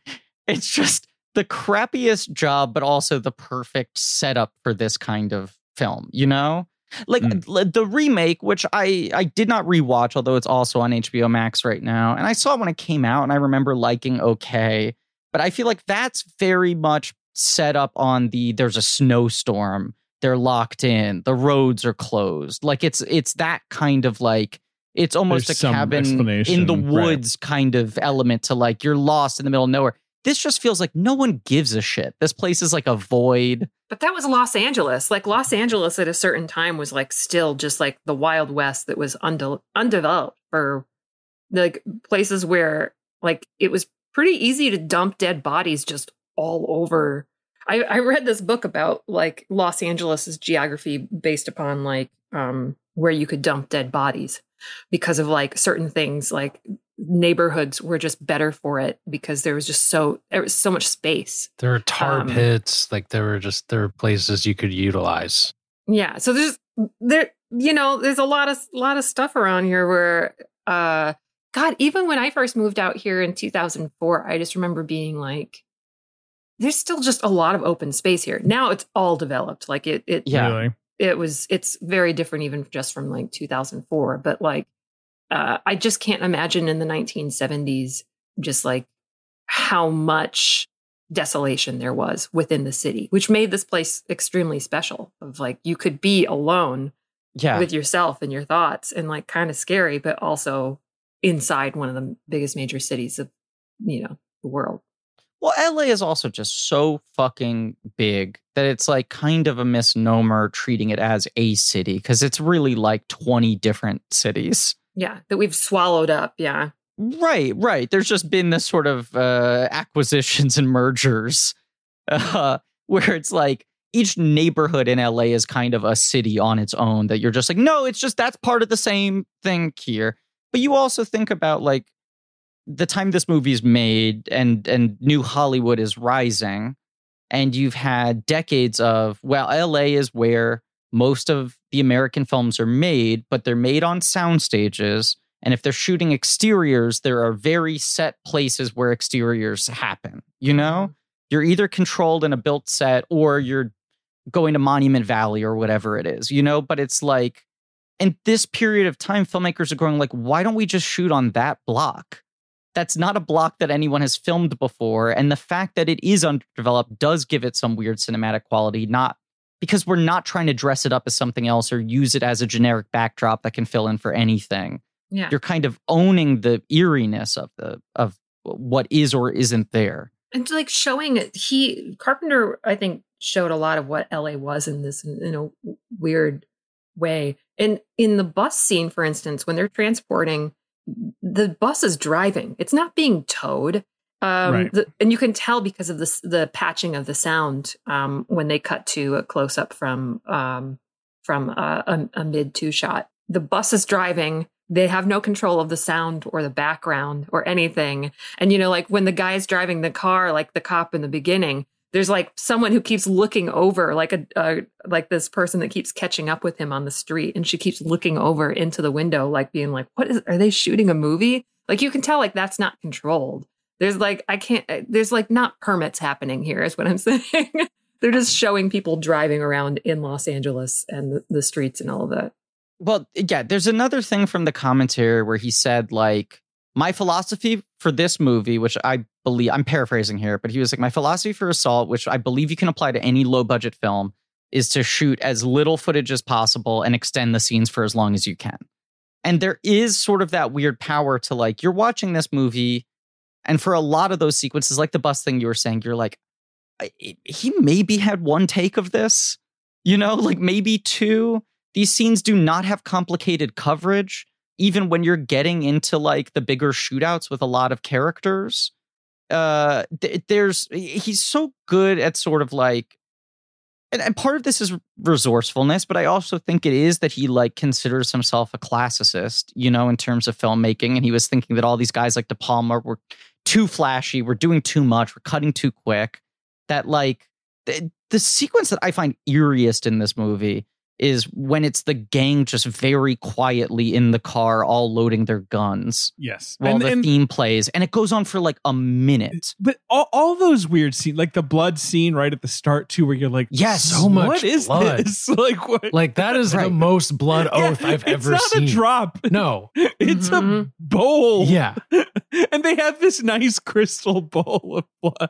it's just the crappiest job but also the perfect setup for this kind of film you know? Like Mm. the remake which i i did not rewatch although it's also on hbo max right now and i saw it when it came out and i remember liking okay but i feel like that's very much set up on the there's a snowstorm they're locked in the roads are closed like it's it's that kind of like it's almost There's a cabin in the explanation, right. woods kind of element to like you're lost in the middle of nowhere this just feels like no one gives a shit this place is like a void But that was Los Angeles. Like Los Angeles at a certain time was like still just like the Wild West that was unde- undeveloped for like places where like it was pretty easy to dump dead bodies just all over. I, I read this book about like Los Angeles's geography based upon like um where you could dump dead bodies because of like certain things like neighborhoods were just better for it because there was just so there was so much space. There were tar Um, pits. Like there were just there were places you could utilize. Yeah. So there's there you know, there's a lot of lot of stuff around here where uh God, even when I first moved out here in 2004, I just remember being like there's still just a lot of open space here. Now it's all developed. Like it it Yeah. Really. it was it's very different even just from like 2004, but like uh I just can't imagine in the 1970s just like how much desolation there was within the city, which made this place extremely special. Of like you could be alone yeah with yourself and your thoughts and like kind of scary, but also inside one of the biggest major cities of you know the world. Well, LA is also just so fucking big that it's like kind of a misnomer treating it as a city because it's really like 20 different cities. Yeah, that we've swallowed up. Yeah. Right, right. There's just been this sort of uh, acquisitions and mergers uh, where it's like each neighborhood in LA is kind of a city on its own that you're just like, no, it's just that's part of the same thing here. But you also think about like the time this movie's made and and new Hollywood is rising and you've had decades of well LA is where most of the American films are made but they're made on sound stages and if they're shooting exteriors there are very set places where exteriors happen you know? Mm-hmm. You're either controlled in a built set or you're going to Monument Valley or whatever it is you know? But it's like in this period of time filmmakers are going like why don't we just shoot on that block that's not a block that anyone has filmed before. And the fact that it is underdeveloped does give it some weird cinematic quality, not because we're not trying to dress it up as something else or use it as a generic backdrop that can fill in for anything. Yeah. You're kind of owning the eeriness of the of what is or isn't there. and like showing it he carpenter i think showed a lot of what la was in this in a weird way and in the bus scene for instance when they're transporting the bus is driving. It's not being towed. Um Right. the, and you can tell because of this the patching of the sound um when they cut to a close up from um from a, a, a mid two shot. The bus is driving. They have no control of the sound or the background or anything. And you know, like when the guy's driving the car, like the cop in the beginning, there's like someone who keeps looking over, like a like this person that keeps catching up with him on the street, and she keeps looking over into the window, like being like, "What is? Are they shooting a movie?" Like you can tell, like that's not controlled. There's like I can't. uh, There's like not permits happening here, is what I'm saying. They're just showing people driving around in Los Angeles and the, the streets and all of that. Well, yeah, there's another thing from the commentary where he said, like, my philosophy for this movie, which I believe I'm paraphrasing here, but he was like, my philosophy for Assault, which I believe you can apply to any low budget film, is to shoot as little footage as possible and extend the scenes for as long as you can. And there is sort of that weird power to like, you're watching this movie, and for a lot of those sequences, like the bus thing you were saying, you're like, he maybe had one take of this, you know, like maybe two. These scenes do not have complicated coverage, even when you're getting into like the bigger shootouts with a lot of characters. Uh, th- there's he's so good at sort of like and, and part of this is resourcefulness, but I also think it is that he like considers himself a classicist, you know, in terms of filmmaking. And he was thinking that all these guys like De Palma were too flashy, we're doing too much, we're cutting too quick. That like the, the sequence that I find eeriest in this movie is when it's the gang just very quietly in the car, all loading their guns. Yes, while and, the and, theme plays, and it goes on for like a minute. But all, all those weird scenes, like the blood scene right at the start too, where you're like, yes, so much what is blood. this? Like what? Like that is Right. the most blood oath Yeah, I've ever it's not seen. a drop. No, it's a Mhm. bowl. yeah, and they have this nice crystal bowl of blood.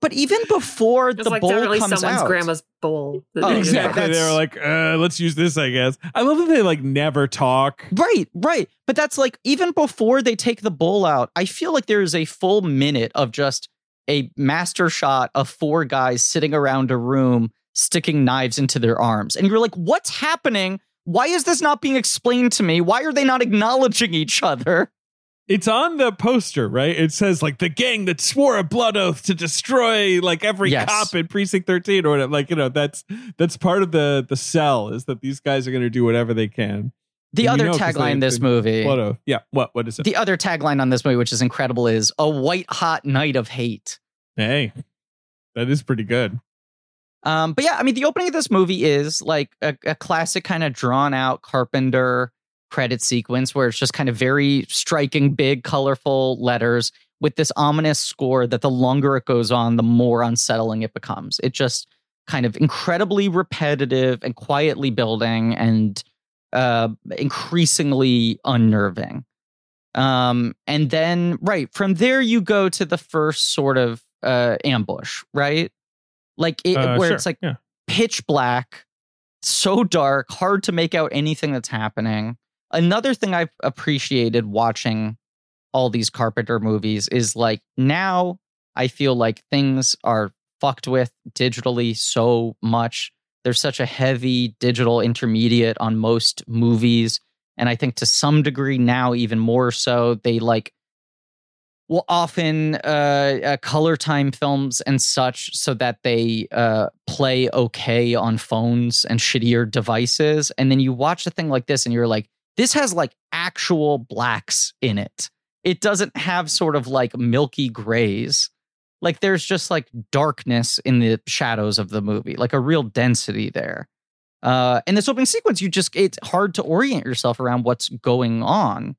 But even before It's the like bowl definitely comes someone's out, grandma's bowl. that Oh, exactly. Exactly. They were like, uh, let's use this, I guess. I love that they like never talk. Right, right. But that's like even before they take the bowl out, I feel like there is a full minute of just a master shot of four guys sitting around a room sticking knives into their arms. And you're like, what's happening? Why is this not being explained to me? Why are they not acknowledging each other? It's on the poster, right? It says like the gang that swore a blood oath to destroy like every Yes. cop in precinct 13 or whatever. Like, you know, that's that's part of the the sell is that these guys are going to do whatever they can. The And you other know tagline in this movie, Blood oath. Yeah. What what is it? the other tagline on this movie, which is incredible, is a white hot night of hate. hey. That is pretty good. Um, but yeah, I mean, the opening of this movie is like a, a classic kind of drawn out Carpenter credit sequence where it's just kind of very striking, big, colorful letters with this ominous score that the longer it goes on, the more unsettling it becomes. It just kind of incredibly repetitive and quietly building and uh, increasingly unnerving. Um, and then, right, from there, you go to the first sort of uh, ambush, right? Like it, Uh, where sure. it's like yeah. pitch black, so dark, hard to make out anything that's happening. Another thing I've appreciated watching all these Carpenter movies is like now I feel like things are fucked with digitally so much. There's such a heavy digital intermediate on most movies. And I think to some degree now, even more so, they like will often uh, uh, color time films and such so that they uh, play okay on phones and shittier devices. And then you watch a thing like this and you're like, this has like actual blacks in it. It doesn't have sort of like milky grays. Like there's just like darkness in the shadows of the movie, like a real density there. Uh, in this opening sequence, you just it's hard to orient yourself around what's going on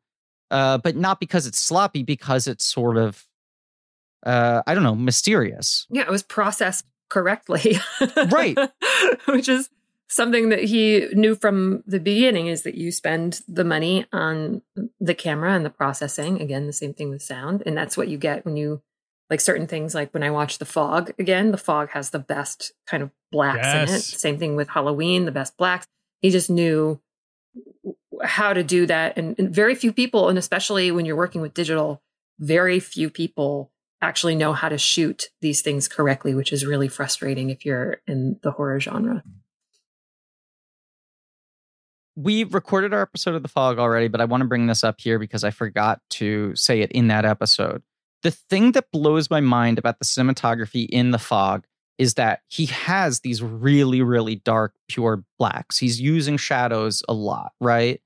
uh, but not because it's sloppy, because it's sort of, uh, I don't know, mysterious. Yeah, it was processed correctly. Right. Which is something that he knew from the beginning is that you spend the money on the camera and the processing. Again, the same thing with sound. And that's what you get when you like certain things like when I watch The Fog again, The Fog has the best kind of blacks in it. Same thing with Halloween, the best blacks. He just knew how to do that and, and very few people and especially when you're working with digital very few people actually know how to shoot these things correctly which is really frustrating if you're in the horror genre We recorded our episode of The Fog already, but I want to bring this up here because I forgot to say it in that episode. The thing that blows my mind about the cinematography in The Fog is that he has these really, really dark, pure blacks. He's using shadows a lot, right?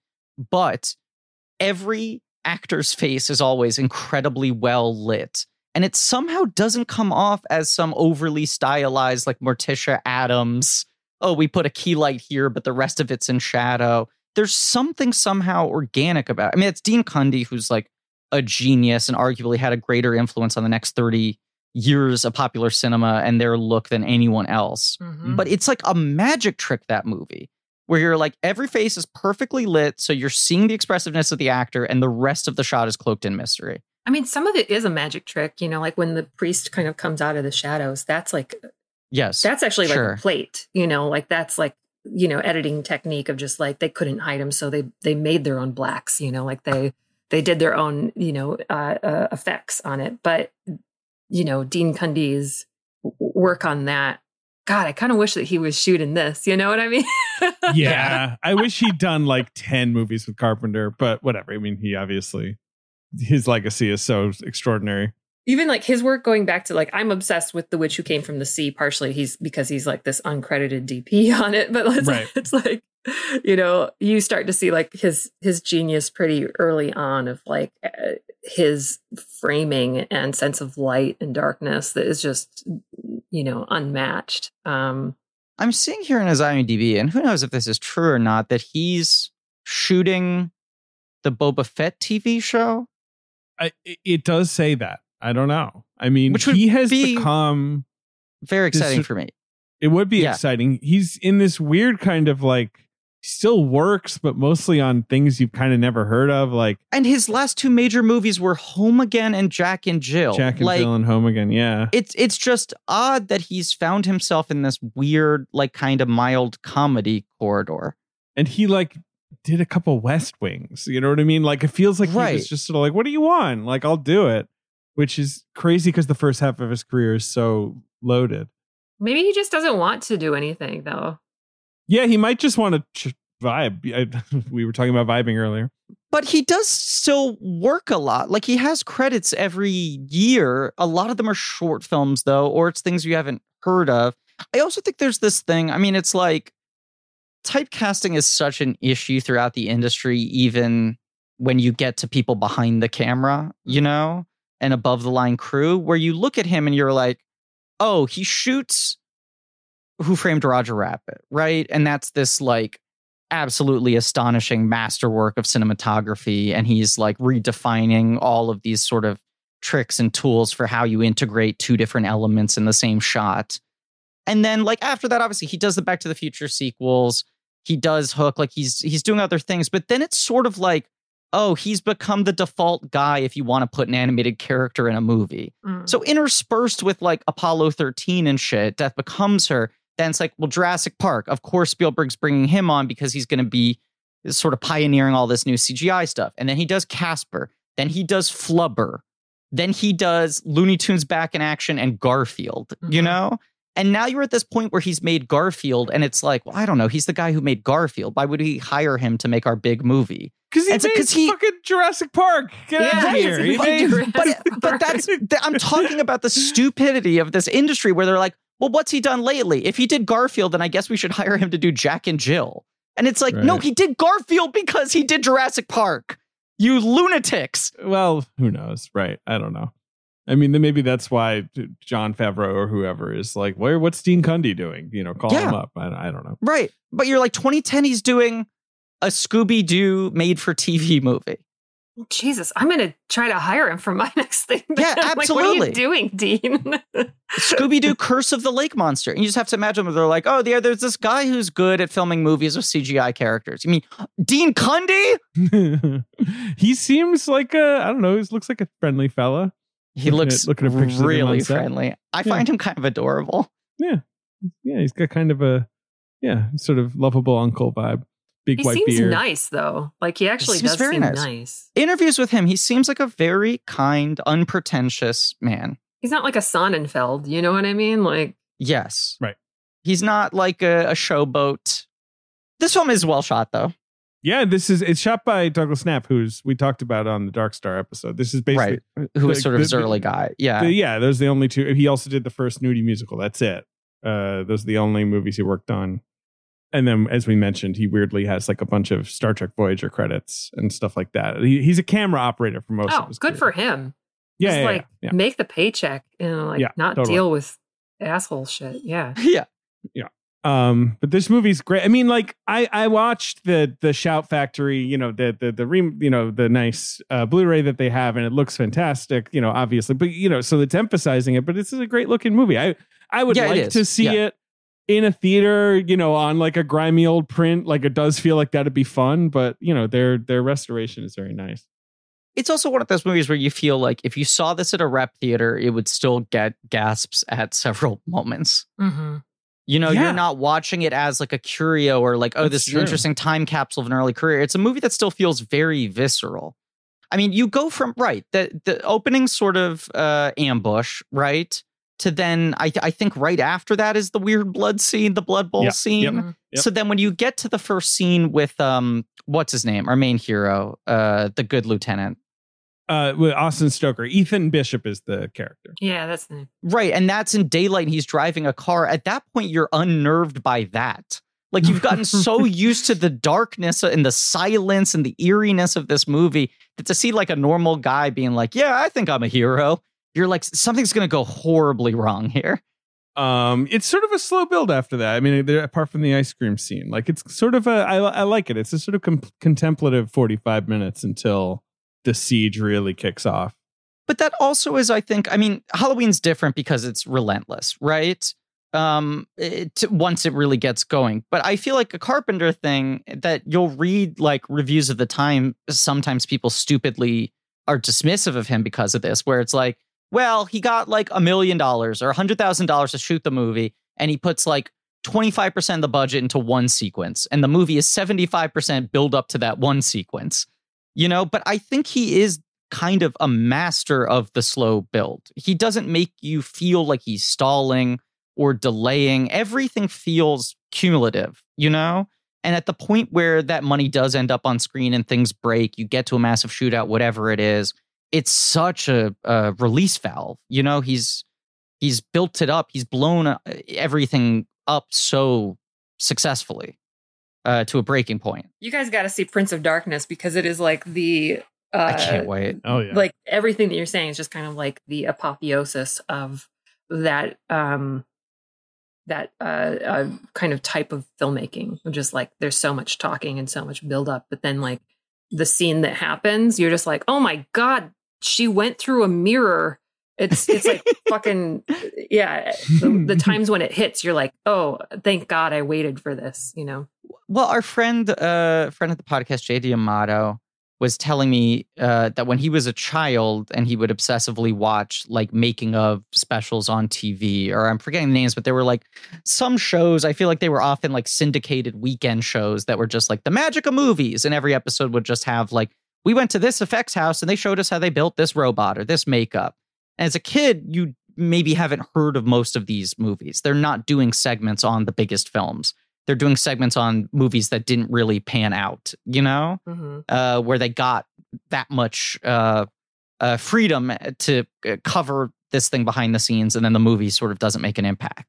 But every actor's face is always incredibly well lit. And it somehow doesn't come off as some overly stylized, like Morticia Addams. Oh, we put a key light here, but the rest of it's in shadow. There's something somehow organic about it. I mean, it's Dean Cundey, who's like a genius and arguably had a greater influence on the next 30 years of popular cinema and their look than anyone else. Mhm. But it's like a magic trick that movie where you're like every face is perfectly lit so you're seeing the expressiveness of the actor and the rest of the shot is cloaked in mystery. I mean, some of it is a magic trick, you know, like when the priest kind of comes out of the shadows. That's like Yes. that's actually like a plate, you know, like that's like you know editing technique of just like they couldn't hide them. so they they made their own blacks, you know, like they they did their own you know uh, uh, effects on it. But you know, Dean Cundey's work on that. God, I kind of wish that he was shooting this. You know what I mean? Yeah. I wish he'd done like 10 movies with Carpenter, but whatever. I mean, he obviously, his legacy is so extraordinary. Even like his work going back to like I'm obsessed with The Witch Who Came from the Sea. Partially, he's because he's like this uncredited DP on it, but it's, Right. it's like you know you start to see like his his genius pretty early on of like uh, his framing and sense of light and darkness that is just you know unmatched. Um, I'm seeing here in his IMDb, and who knows if this is true or not, that he's shooting the Boba Fett TV show. I, it- it does say that. I don't know. I mean, Which he has be- become, Very exciting is- for me. it would be Yeah. exciting. He's in this weird kind of like, still works, but mostly on things you've kind of never heard of, like And his last two major movies were Home Again and Jack and Jill. Jack and like, Jill and Home Again. Yeah. It's it's just odd that he's found himself in this weird, like kind of mild comedy corridor. and he like did a couple West Wings. You know what I mean? Like it feels like he Right. was just sort of like, "What do you want?" Like I'll do it, which is crazy because the first half of his career is so loaded. maybe he just doesn't want to do anything though. Yeah, he might just want to ch- vibe. I, we were talking about vibing earlier. But he does still work a lot. Like he has credits every year. A lot of them are short films though, or it's things you haven't heard of. I also think there's this thing. I mean, it's like typecasting is such an issue throughout the industry, even when you get to people behind the camera, you mm-hmm. know, and above the line crew, where you look at him and you're like, oh, he shoots Who Framed Roger Rabbit, right? And that's this like absolutely astonishing masterwork of cinematography. And he's like redefining all of these sort of tricks and tools for how you integrate two different elements in the same shot. And then like after that, obviously he does the Back to the Future sequels. He does Hook, like he's he's doing other things, but then it's sort of like, oh, he's become the default guy if you want to put an animated character in a movie. Mm. So interspersed with like Apollo 13 and shit, Death Becomes Her, then it's like, well, Jurassic Park. Of course, Spielberg's bringing him on because he's going to be sort of pioneering all this new CGI stuff. And then he does Casper. Then he does Flubber. Then he does Looney Tunes Back in Action and Garfield, you Mhm. know? And now you're at this point where he's made Garfield, and it's like, well, I don't know. He's the guy who made Garfield. Why would we hire him to make our big movie? Because he And so- he- fucking Jurassic Park. Get Yeah, out of here. he He made made- but but that's I'm talking about the stupidity of this industry where they're like, well, what's he done lately? If he did Garfield, then I guess we should hire him to do Jack and Jill. And it's like, no, he did Garfield because he did Jurassic Park. You lunatics. well, who knows? Right. I don't know. I mean, then maybe that's why Jon Favreau or whoever is like, where? What's Dean Cundey doing? You know, call Yeah. him up. I, I don't know. Right. But you're like 2010, he's doing a Scooby Doo made for TV movie. Jesus, I'm going to try to hire him for my next thing. Yeah, I'm like, what are you doing, Dean? Scooby Doo Curse of the Lake Monster. And you just have to imagine where they're like, oh, there, there's this guy who's good at filming movies with CGI characters. You mean Dean Cundey? he seems like a, I don't know, he looks like a friendly fella. He Looking looks at- looking at pictures really friendly. I Yeah. find him kind of adorable. Yeah. Yeah. He's got kind of a, yeah, sort of lovable uncle vibe. Big white. he white seems beard. nice, though. Like, he actually seems does very seem nice. nice. Interviews with him, he seems like a very kind, unpretentious man. He's not like a Sonnenfeld. You know what I mean? Like, Yes. Right. He's not like a, a showboat. This film is well shot, though. Yeah, this is it's shot by Douglas Knapp, who's we talked about on the Dark Star episode. This is basically right. Who was the- sort of his the- early guy. Yeah. the- yeah, those are the only two. He also did the first nudie musical. That's it. Uh, those are the only movies he worked on. And then, as we mentioned, he weirdly has like a bunch of Star Trek Voyager credits and stuff like that. He, he's a camera operator for most of oh, his good career. for him. Yeah, Just yeah, like yeah, make the paycheck and like Yeah, not totally. deal with asshole shit. Yeah, yeah. yeah. Um, but this movie's great. I mean, like I I watched the the Shout Factory, you know, the the the re, you know the nice uh, Blu-ray that they have, and it looks fantastic. You know, obviously, but you know, so it's emphasizing it. But this is a great looking movie. I I would Yeah, like to see Yeah. it in a theater, you know, on like a grimy old print. Like it does feel like that'd be fun. But you know, their their restoration is very nice. It's also one of those movies where you feel like if you saw this at a rep theater, it would still get gasps at several moments. Mm-hmm. You know, Yeah. you're not watching it as like a curio or like, oh, That's this is true. an interesting time capsule of an early career. It's a movie that still feels very visceral. I mean, you go from right the the opening sort of uh, ambush, right, to then I I think right after that is the weird blood scene, the blood bowl Yeah, scene. yep. Yep. So then when you get to the first scene with um what's his name, our main hero, uh, the good lieutenant, Uh, with Austin Stoker, Ethan Bishop is the character. Yeah, that's the Right. And that's in daylight he's driving a car. At that point, you're unnerved by that. Like you've gotten so used to the darkness and the silence and the eeriness of this movie that to see like a normal guy being like, yeah, I think I'm a hero, you're like, something's going to go horribly wrong here. Um, it's sort of a slow build after that. I mean, apart from the ice cream scene, like it's sort of a I, I like it. It's a sort of com- contemplative forty five minutes until the siege really kicks off. But that also is, I think, I mean, Halloween's different because it's relentless, right? Um, it, once it really gets going. But I feel like a Carpenter thing that you'll read like reviews of the time. Sometimes people stupidly are dismissive of him because of this, where it's like, well, he got like a million dollars or a hundred thousand dollars to shoot the movie, and he puts like 25% of the budget into one sequence, and the movie is 75% build up to that one sequence. You know, but I think he is kind of a master of the slow build. He doesn't make you feel like he's stalling or delaying. Everything feels cumulative, you know? And at the point where that money does end up on screen and things break, you get to a massive shootout, whatever it is, it's such a, a release valve. You know, he's he's built it up, he's blown uh, everything up so successfully uh, to a breaking point. You guys got to see Prince of Darkness because it is like the. Uh, I can't wait. Oh yeah, Like everything that you're saying is just kind of like the apotheosis of that um that uh, uh kind of type of filmmaking. Just like there's so much talking and so much build up, but then like the scene that happens, you're just like, oh my god, she went through a mirror. It's it's like fucking yeah. The, the times when it hits, you're like, oh, thank God I waited for this. You know. Well, our friend, uh, friend of the podcast, JD Amato, was telling me uh, that when he was a child and he would obsessively watch like making of specials on TV, or I'm forgetting the names, but there were like some shows. I feel like they were often like syndicated weekend shows that were just like the magic of movies, and every episode would just have like we went to this effects house and they showed us how they built this robot or this makeup. As a kid, you maybe haven't heard of most of these movies. They're not doing segments on the biggest films. They're doing segments on movies that didn't really pan out, you know, Mm-hmm. uh, where they got that much uh, uh, freedom to uh, cover this thing behind the scenes, and then the movie sort of doesn't make an impact.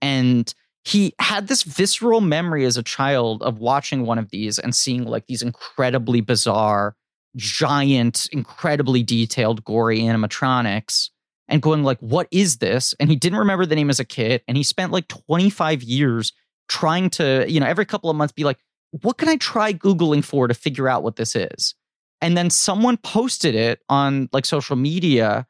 And he had this visceral memory as a child of watching one of these and seeing like these incredibly bizarre, giant, incredibly detailed, gory animatronics and going like, what is this? And he didn't remember the name as a kid. And he spent like 25 years trying to, you know, every couple of months be like, what can I try Googling for to figure out what this is? And then someone posted it on like social media,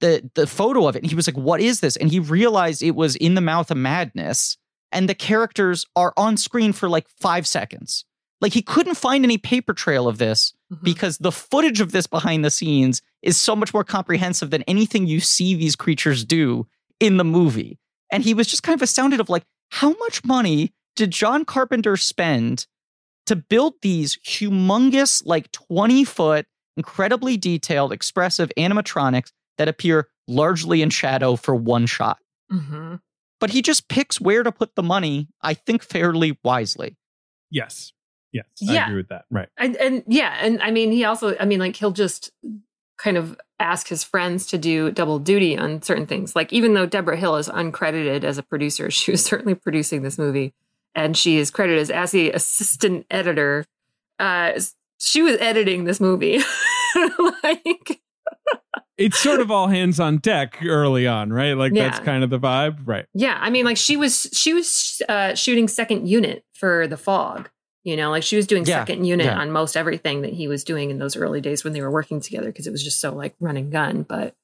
the the photo of it. And he was like, what is this? And he realized it was in the mouth of madness. And the characters are on screen for like five seconds. Like he couldn't find any paper trail of this Mm-hmm. because the footage of this behind the scenes is so much more comprehensive than anything you see these creatures do in the movie. And he was just kind of astounded of like, how much money did John Carpenter spend to build these humongous, like 20 foot, incredibly detailed, expressive animatronics that appear largely in shadow for one shot? Mm-hmm. But he just picks where to put the money, I think fairly wisely. yes, yes, Yeah. I agree with that. Right. and and yeah and i mean he also i mean like he'll just kind of ask his friends to do double duty on certain things like even though debra hill is uncredited as a producer she was certainly producing this movie and she is credited as, as the assistant editor uh she was editing this movie like it's sort of all hands on deck early on, right? Like that's kind of the vibe, right? Yeah, I mean, like she was she was uh, shooting second unit for the fog. You know, like she was doing Yeah, second unit yeah. on most everything that he was doing in those early days when they were working together because it was just so like run and gun. But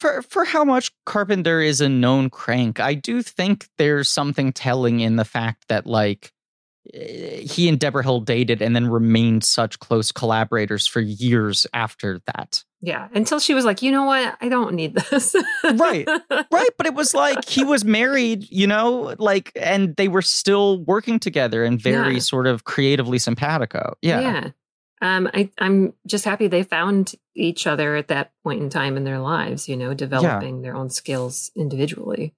for for how much Carpenter is a known crank, I do think there's something telling in the fact that like eh, he and Debra Hill dated and then remained such close collaborators for years after that. Yeah, until she was like, you know what, I don't need this. Right. Right, but it was like he was married, you know, like and they were still working together and very Yeah. sort of creatively simpatico. Yeah. yeah. Um, I, I'm just happy they found each other at that point in time in their lives. You know, developing their own skills individually.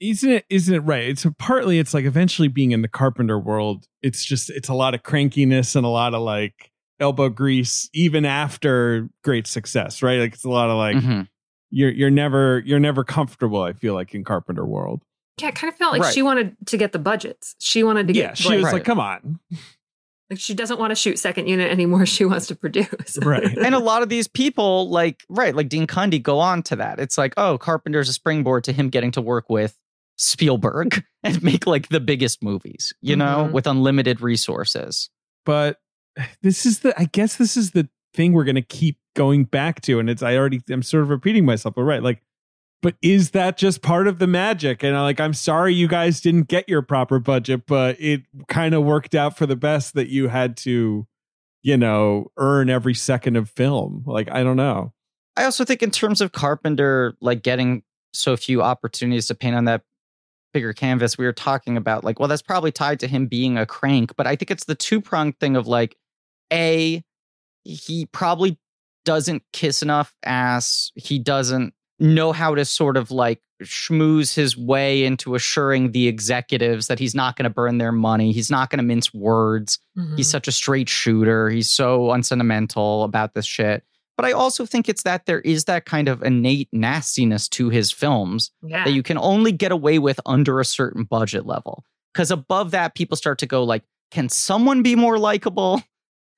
Isn't it? Isn't it right? It's partly. It's like eventually being in the carpenter world. It's just. It's a lot of crankiness and a lot of like elbow grease, even after great success, right? Like it's a lot of like Mhm. you're you're never you're never comfortable. I feel like in carpenter world. Yeah, it kind of felt like Right. she wanted to get the budgets. She wanted to Yeah, get she like, was Right. like, "Come on, like she doesn't want to shoot second unit anymore. She wants to produce. right?" and a lot of these people, like right, like Dean Cundey, go on to that. It's like, oh, Carpenter's a springboard to him getting to work with Spielberg and make like the biggest movies, you know, Mhm. with unlimited resources. but this is the i guess this is the thing we're going to keep going back to and it's i already i'm sort of repeating myself but right like but is that just part of the magic and I like i'm sorry you guys didn't get your proper budget but it kind of worked out for the best that you had to you know earn every second of film like i don't know I also think in terms of Carpenter, like getting so few opportunities to paint on that bigger canvas, we were talking about like, well, that's probably tied to him being a crank. But I think it's the two pronged thing of like, A, he probably doesn't kiss enough ass. He doesn't know how to sort of like schmooze his way into assuring the executives that he's not going to burn their money. He's not going to mince words. Mhm. He's such a straight shooter. He's so unsentimental about this shit. But I also think it's that there is that kind of innate nastiness to his films yeah. that you can only get away with under a certain budget level. Because above that, people start to go like, can someone be more likable?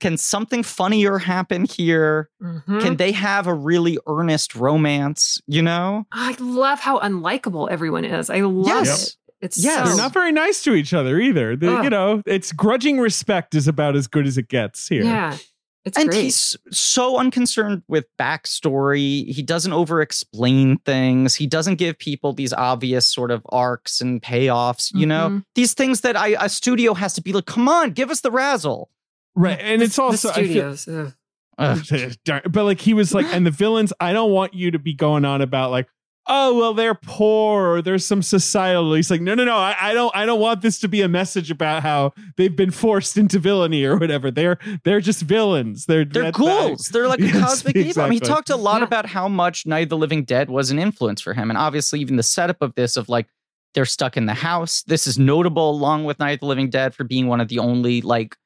Can something funnier happen here? Mhm. Can they have a really earnest romance? You know? I love how unlikable everyone is. I love Yes. it. It's Yes. so they're not very nice to each other either The- Ugh. you know it's grudging respect is about as good as it gets here yeah. It's and great. he's so unconcerned with backstory. He doesn't over explain things. He doesn't give people these obvious sort of arcs and payoffs, you know? Mhm. These things that I a studio has to be like, come on, give us the razzle. Right and The- it's also the I feel- studios. ugh. Ugh. Darn- but like he was like, and the villains, I don't want you to be going on about like, oh well, they're poor or there's some societal. He's like, no, no, no, I, I don't, I don't want this to be a message about how they've been forced into villainy or whatever. They're they're just villains. They're They're ghouls. They're like a Yes, cosmic evil. I mean, he talked a lot Yeah. about how much Night of the Living Dead was an influence for him. And obviously, even the setup of this of like they're stuck in the house. This is notable along with Night of the Living Dead for being one of the only like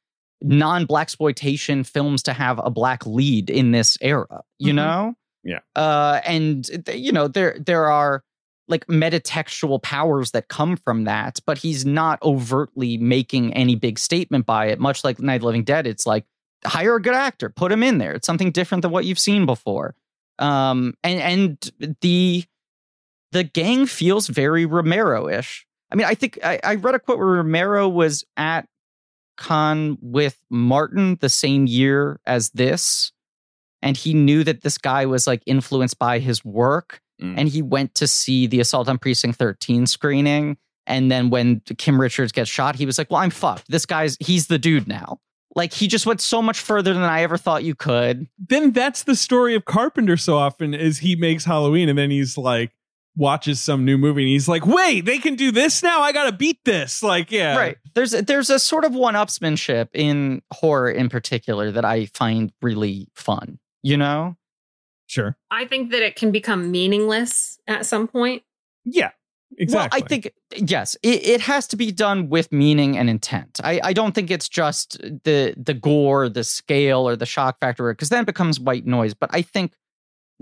non-black exploitation films to have a black lead in this era, you Mhm. know? Yeah. Uh and you know, there there are like metatextual powers that come from that, but he's not overtly making any big statement by it. Much like Night of the Living Dead, it's like hire a good actor, put him in there. It's something different than what you've seen before. Um, and and the the gang feels very Romero-ish. I mean, I think I, I read a quote where Romero was at Cannes with Martin the same year as this, and he knew that this guy was like influenced by his work, Mm. and he went to see the Assault on Precinct 13 screening. And then when Kim Richards gets shot, he was like, "Well, I'm fucked. This guy's he's the dude now." Like he just went so much further than I ever thought you could. Then that's the story of Carpenter. So often is he makes Halloween and then he's like watches some new movie and he's like, wait, they can do this now. I gotta beat this. Like, yeah, Right. There's there's a sort of one-upsmanship in horror in particular that I find really fun. You know? sure, I think that it can become meaningless at some point. yeah, exactly. Well, I think yes, it, it has to be done with meaning and intent. I, I don't think it's just the the gore, the scale, or the shock factor, because then it becomes white noise. But I think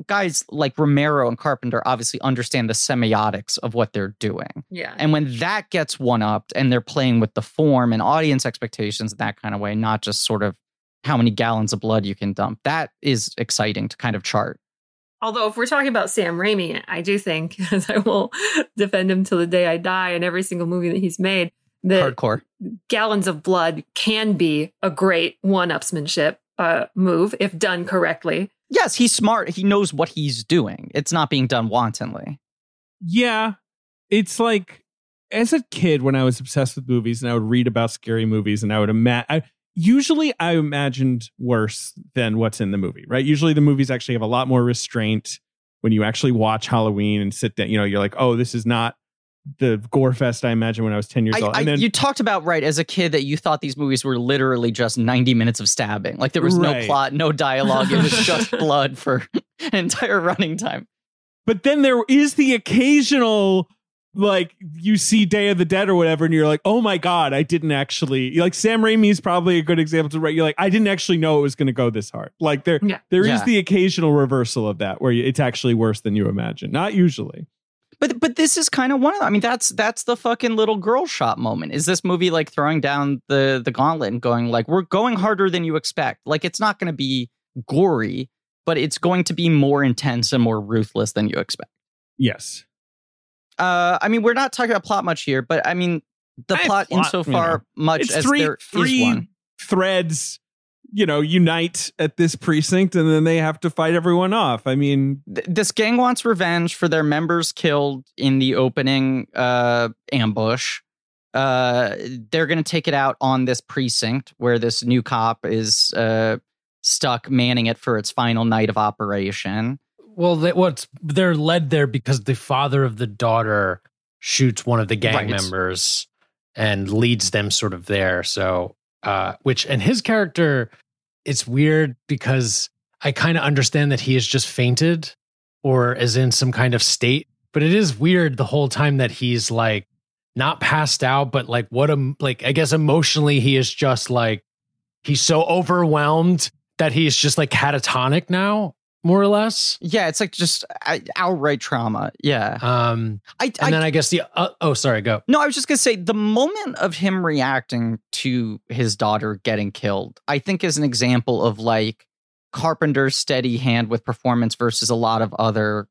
guys like Romero and Carpenter obviously understand the semiotics of what they're doing. Yeah. And when that gets one upped and they're playing with the form and audience expectations in that kind of way, not just sort of how many gallons of blood you can dump, that is exciting to kind of chart. Although, if we're talking about Sam Raimi, I do think, as I will defend him till the day I die in every single movie that he's made, that Hardcore. Gallons of Blood can be a great one-upsmanship uh, move if done correctly. Yes, he's smart. He knows what he's doing. It's not being done wantonly. Yeah. It's like as a kid when I was obsessed with movies and I would read about scary movies and I would imagine usually I imagined worse than what's in the movie, right? Usually the movies actually have a lot more restraint when you actually watch Halloween and sit down, you know, you're like, "Oh, this is not the gore fest I imagine when I was 10 years I, old." I- And then you talked about right as a kid that you thought these movies were literally just 90 minutes of stabbing. Like there was no plot, no dialogue. It was just blood for an entire running time. but then there is the occasional like you see Day of the Dead or whatever, and you're like, oh my god, I didn't actually like Sam Raimi's probably a good example to right. You're like, I didn't actually know it was going to go this hard. Like there, Yeah. there is Yeah. the occasional reversal of that where it's actually worse than you imagine. Not usually. But but this is kind of one of them. I mean, that's that's the fucking little girl shot moment. Is this movie like throwing down the the gauntlet and going like we're going harder than you expect? Like it's not going to be gory, but it's going to be more intense and more ruthless than you expect. Yes. Uh, I mean, we're not talking about plot much here, but I mean, the Eh, plot, plot, insofar much It's as three there is three one. threads, you know, unite at this precinct, and then they have to fight everyone off. I mean, Th- this gang wants revenge for their members killed in the opening uh, ambush. Uh, they're going to take it out on this precinct where this new cop is uh, stuck manning it for its final night of operation. Well, they, what's they're led there because the father of the daughter shoots one of the gang Right. members and leads them sort of there. So, uh, which and his character, it's weird because I kind of understand that he is just fainted or is in some kind of state, but it is weird the whole time that he's like not passed out, but like what a like I guess emotionally he is just like he's so overwhelmed that he's just like catatonic now, more or less. Yeah, it's like just uh, outright trauma. Yeah, Um, I, and I then I guess the uh, oh, sorry, go. No, I was just gonna say the moment of him reacting to his daughter getting killed, I think is an example of like Carpenter's steady hand with performance versus a lot of other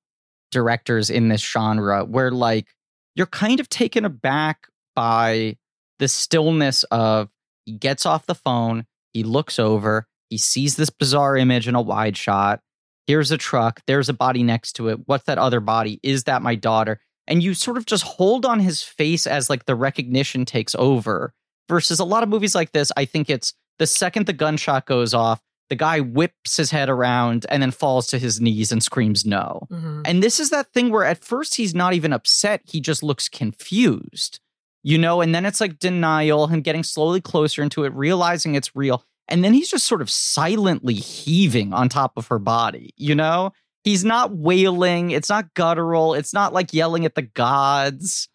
directors in this genre, where like you're kind of taken aback by the stillness of he gets off the phone, he looks over, he sees this bizarre image in a wide shot. Here's a truck, there's a body next to it. What's that other body? Is that my daughter? and you sort of just hold on his face as like the recognition takes over versus a lot of movies like this i think it's the second the gunshot goes off the guy whips his head around and then falls to his knees and screams no Mhm. and this is that thing where at first he's not even upset he just looks confused you know and then it's like denial him getting slowly closer into it realizing it's real and then he's just sort of silently heaving on top of her body you know He's not wailing. It's not guttural. It's not like yelling at the gods.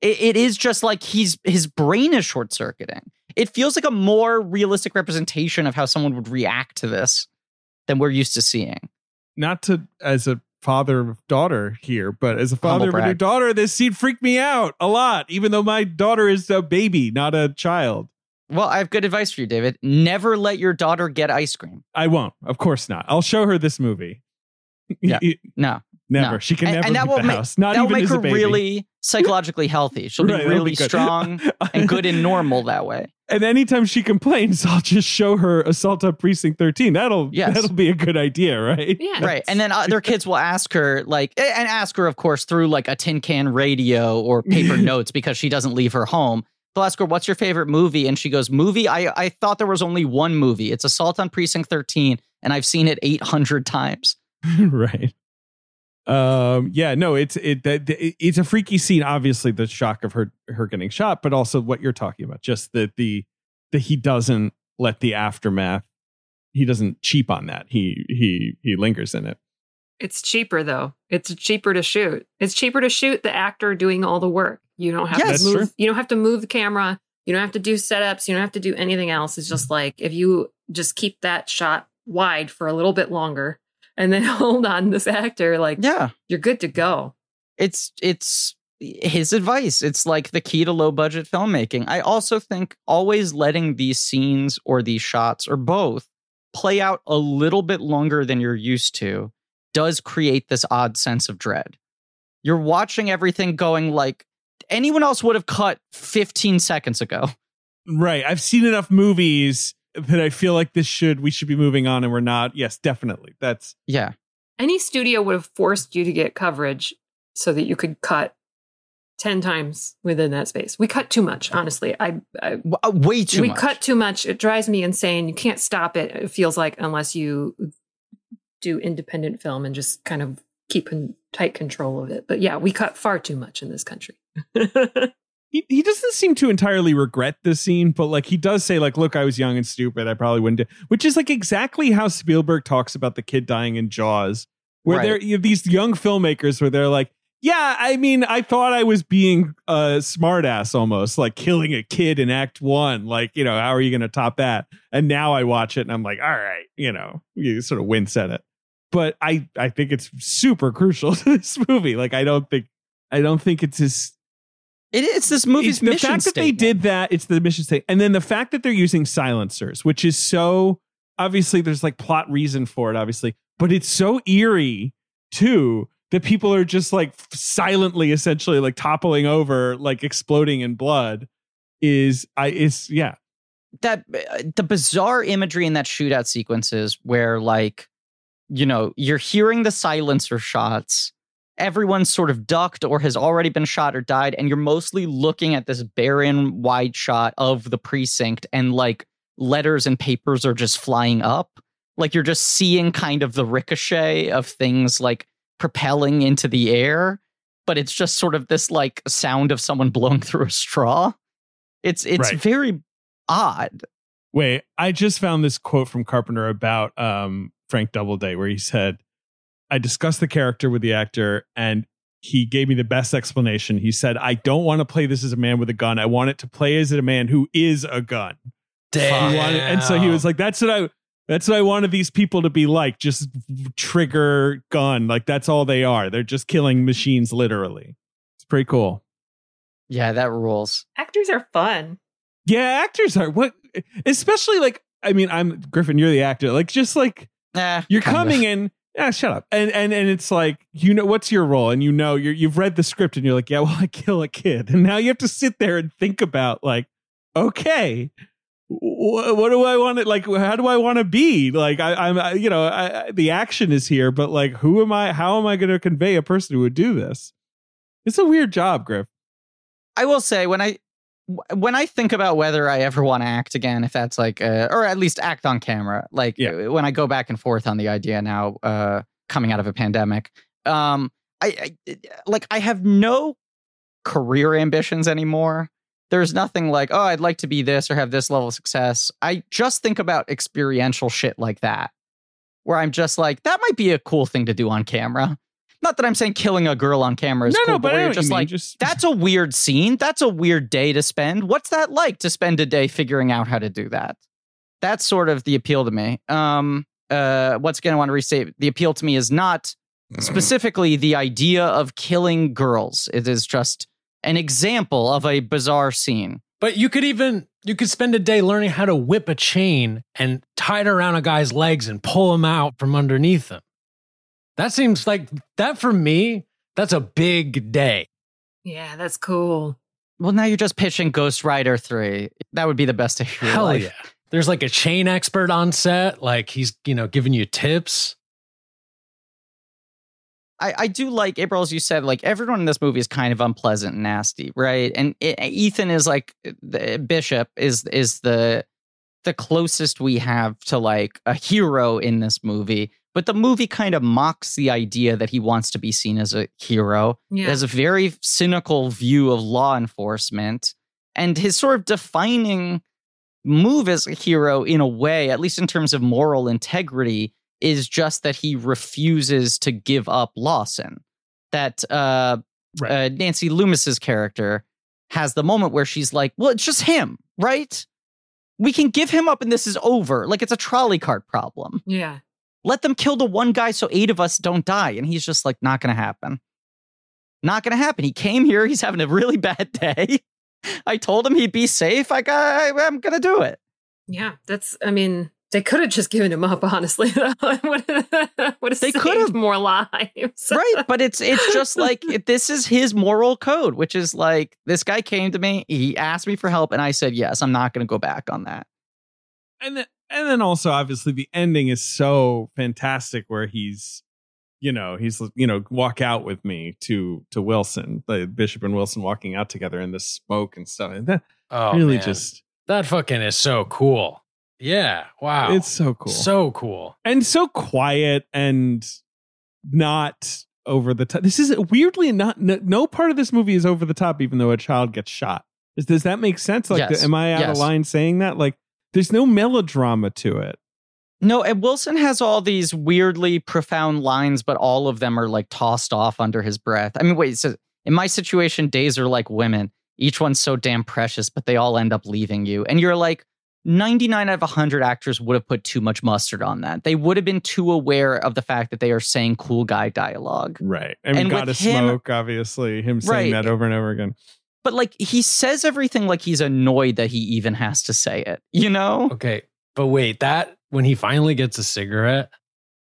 It, it is just like he's his brain is short circuiting. It feels like a more realistic representation of how someone would react to this than we're used to seeing. not to as a father of daughter here, but as a father of a new daughter, this scene freaked me out a lot, even though my daughter is a baby, not a child. Well, I have good advice for you, David. Never let your daughter get ice cream. I won't. Of course not. I'll show her this movie. Yeah. No, never. no. She can And- never and that leave will the make- house. Not that will make as her a baby. really psychologically healthy. She'll Right, be that'll really good. strong and good and normal that way. And anytime she complains, I'll just show her Assault on Precinct 13. That'll Yes. that'll be a good idea, right? Yeah. right and then other kids will ask her like and ask her of course through like a tin can radio or paper notes because she doesn't leave her home they'll ask her what's your favorite movie and she goes movie i i thought there was only one movie it's assault on precinct 13 and i've seen it 800 times right. Um. Yeah. No. It's it, that it. It's a freaky scene. Obviously, the shock of her her getting shot, but also what you're talking about. Just that the that he doesn't let the aftermath. He doesn't cheap on that. He he he lingers in it. It's cheaper though. It's cheaper to shoot. It's cheaper to shoot the actor doing all the work. You don't have Yes. to move. true. You don't have to move the camera. You don't have to do setups. You don't have to do anything else. It's just like if you just keep that shot wide for a little bit longer and then hold on this actor, like yeah you're good to go. it's it's his advice it's like the key to low budget filmmaking i also think always letting these scenes or these shots or both play out a little bit longer than you're used to does create this odd sense of dread. You're watching everything going like anyone else would have cut 15 seconds ago. Right. I've seen enough movies that I feel like this should we should be moving on and we're not. Yes, definitely. That's Yeah. Any studio would have forced you to get coverage so that you could cut 10 times within that space. We cut too much, honestly. I, uh, Way too much. we much. cut too much. It drives me insane. You can't stop it. It feels like unless you do independent film and just kind of keep in tight control of it. But yeah, we cut far too much in this country. he, he doesn't seem to entirely regret the scene, but like he does say, like, look, I was young and stupid. I probably wouldn't do which is like exactly how Spielberg talks about the kid dying in Jaws, where Right. they're you have these young filmmakers where they're like, Yeah, I mean, I thought I was being a smartass almost, like killing a kid in act one. Like, you know, how are you gonna top that? And now I watch it and I'm like, all right, you know, you sort of wince at it. But I I think it's super crucial to this movie. Like I don't think I don't think it's as It, it's this movie's it's the mission fact that they did that it's the mission statement and then the fact that they're using silencers which is so obviously there's like plot reason for it obviously but it's so eerie too that people are just like silently essentially like toppling over like exploding in blood is i is yeah that uh, the bizarre imagery in that shootout sequences where like you know you're hearing the silencer shots. Everyone's sort of ducked or has already been shot or died and you're mostly looking at this barren wide shot of the precinct and like letters and papers are just flying up. Like you're just seeing kind of the ricochet of things like propelling into the air but it's just sort of this like sound of someone blowing through a straw. It's it's Right. very odd. Wait i just found this quote from carpenter about um frank doubleday where he said i discussed the character with the actor and he gave me the best explanation. He said i don't want to play this as a man with a gun. I want it to play as a man who is a gun He wanted- and so he was like that's what i that's what i wanted these people to be like just trigger gun. Like that's all they are. They're just killing machines literally. It's pretty cool. Yeah, that rules. Actors are fun. yeah actors are what especially like i mean i'm griffin you're the actor. Like just like Eh, you're kind of. coming in. Yeah shut up. And and and it's like you know what's your role? And you know you're, you've read the script and you're like yeah well i kill a kid. And now you have to sit there and think about like okay wh- what do i want to like how do i want to be? Like I, i'm I, you know I, I- the action is here but like who am i how am i going to convey a person who would do this? It's a weird job griff. I will say when I when I think about whether I ever want to act again, if that's like, uh, or at least act on camera, like Yeah. uh, when I go back and forth on the idea now, uh, coming out of a pandemic, um, I, I like I have no career ambitions anymore. There's nothing like, oh, I'd like to be this or have this level of success. I just think about experiential shit like that, where I'm just like, that might be a cool thing to do on camera. Not that I'm saying killing a girl on camera is no cool, no but, but where I know you're what you just mean, like, just that's a weird scene. That's a weird day to spend. What's that like to spend a day figuring out how to do that? That's sort of the appeal to me. Um, uh, once again, I want to restate the appeal to me is not specifically the idea of killing girls. It is just an example of a bizarre scene. But you could even you could spend a day learning how to whip a chain and tie it around a guy's legs and pull him out from underneath him. That seems like that for me. That's a big day. Yeah, that's cool. Well, now you're just pitching Ghost Rider 3. That would be the best day of your Hell life. yeah! There's like a chain expert on set. Like he's you know giving you tips. I, I do like April, as you said, like everyone in this movie is kind of unpleasant and nasty, right? And it, Ethan is like the Bishop is is the the closest we have to like a hero in this movie. But the movie kind of mocks the idea that he wants to be seen as a hero. It Yeah. has a very cynical view of law enforcement, and his sort of defining move as a hero in a way, at least in terms of moral integrity, is just that he refuses to give up Lawson. That uh, Right. uh, Nancy Loomis's character has the moment where she's like, "Well, it's just him, right? We can give him up, and this is over. Like it's a trolley cart problem. Yeah. Let them kill the one guy so eight of us don't die." And he's just like, "Not going to happen. Not going to happen." He came here. He's having a really bad day. I told him he'd be safe. I got. I'm going to do it. Yeah. That's, I mean, They could have just given him up, honestly. would have They could've. more lives. right but it's it's just like it- this is his moral code which is like this guy came to me he asked me for help and i said yes i'm not going to go back on that and then and then also obviously the ending is so fantastic where he's you know he's you know walk out with me to to wilson the bishop and wilson walking out together in the smoke and stuff and that Oh, really man. just that fucking is so cool. Yeah. Wow. it's so cool so cool. and so quiet and not over the top this is weirdly not no, no part of this movie is over the top even though a child gets shot Does- does that make sense like Yes. am i out Yes. of line saying that like there's no melodrama to it. No and wilson has all these weirdly profound lines but all of them are like tossed off under his breath. I mean wait so in my situation days are like women. Each one's so damn precious but they all end up leaving you. And you're like 99 out of 100 actors would have put too much mustard on that. They would have been too aware of the fact that they are saying cool guy dialogue. Right. And, And gotta him- smoke obviously him saying Right. that over and over again but like he says everything like he's annoyed that he even has to say it you know Okay. But wait, that when he finally gets a cigarette,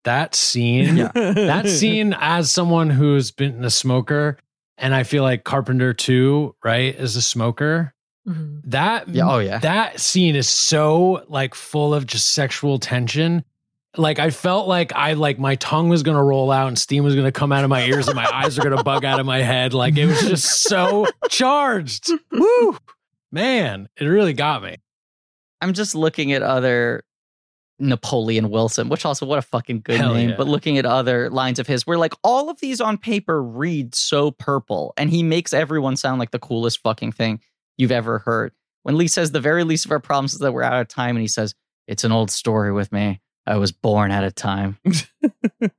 that scene, Yeah. that scene as someone who's been a smoker, and I feel like Carpenter too, right, is a smoker. Mhm. That yeah oh yeah that scene is so like full of just sexual tension. Like I felt like I like my tongue was gonna roll out and steam was gonna come out of my ears and my eyes are gonna bug out of my head. Like it was just so charged. Woo! Man, it really got me. i'm just looking at other napoleon wilson which also what a fucking good Hell name yeah. but looking at other lines of his where like all of these on paper read so purple and he makes everyone sound like the coolest fucking thing you've ever heard when leigh says the very least of our problems is that we're out of time and he says it's an old story with me i was born out of time like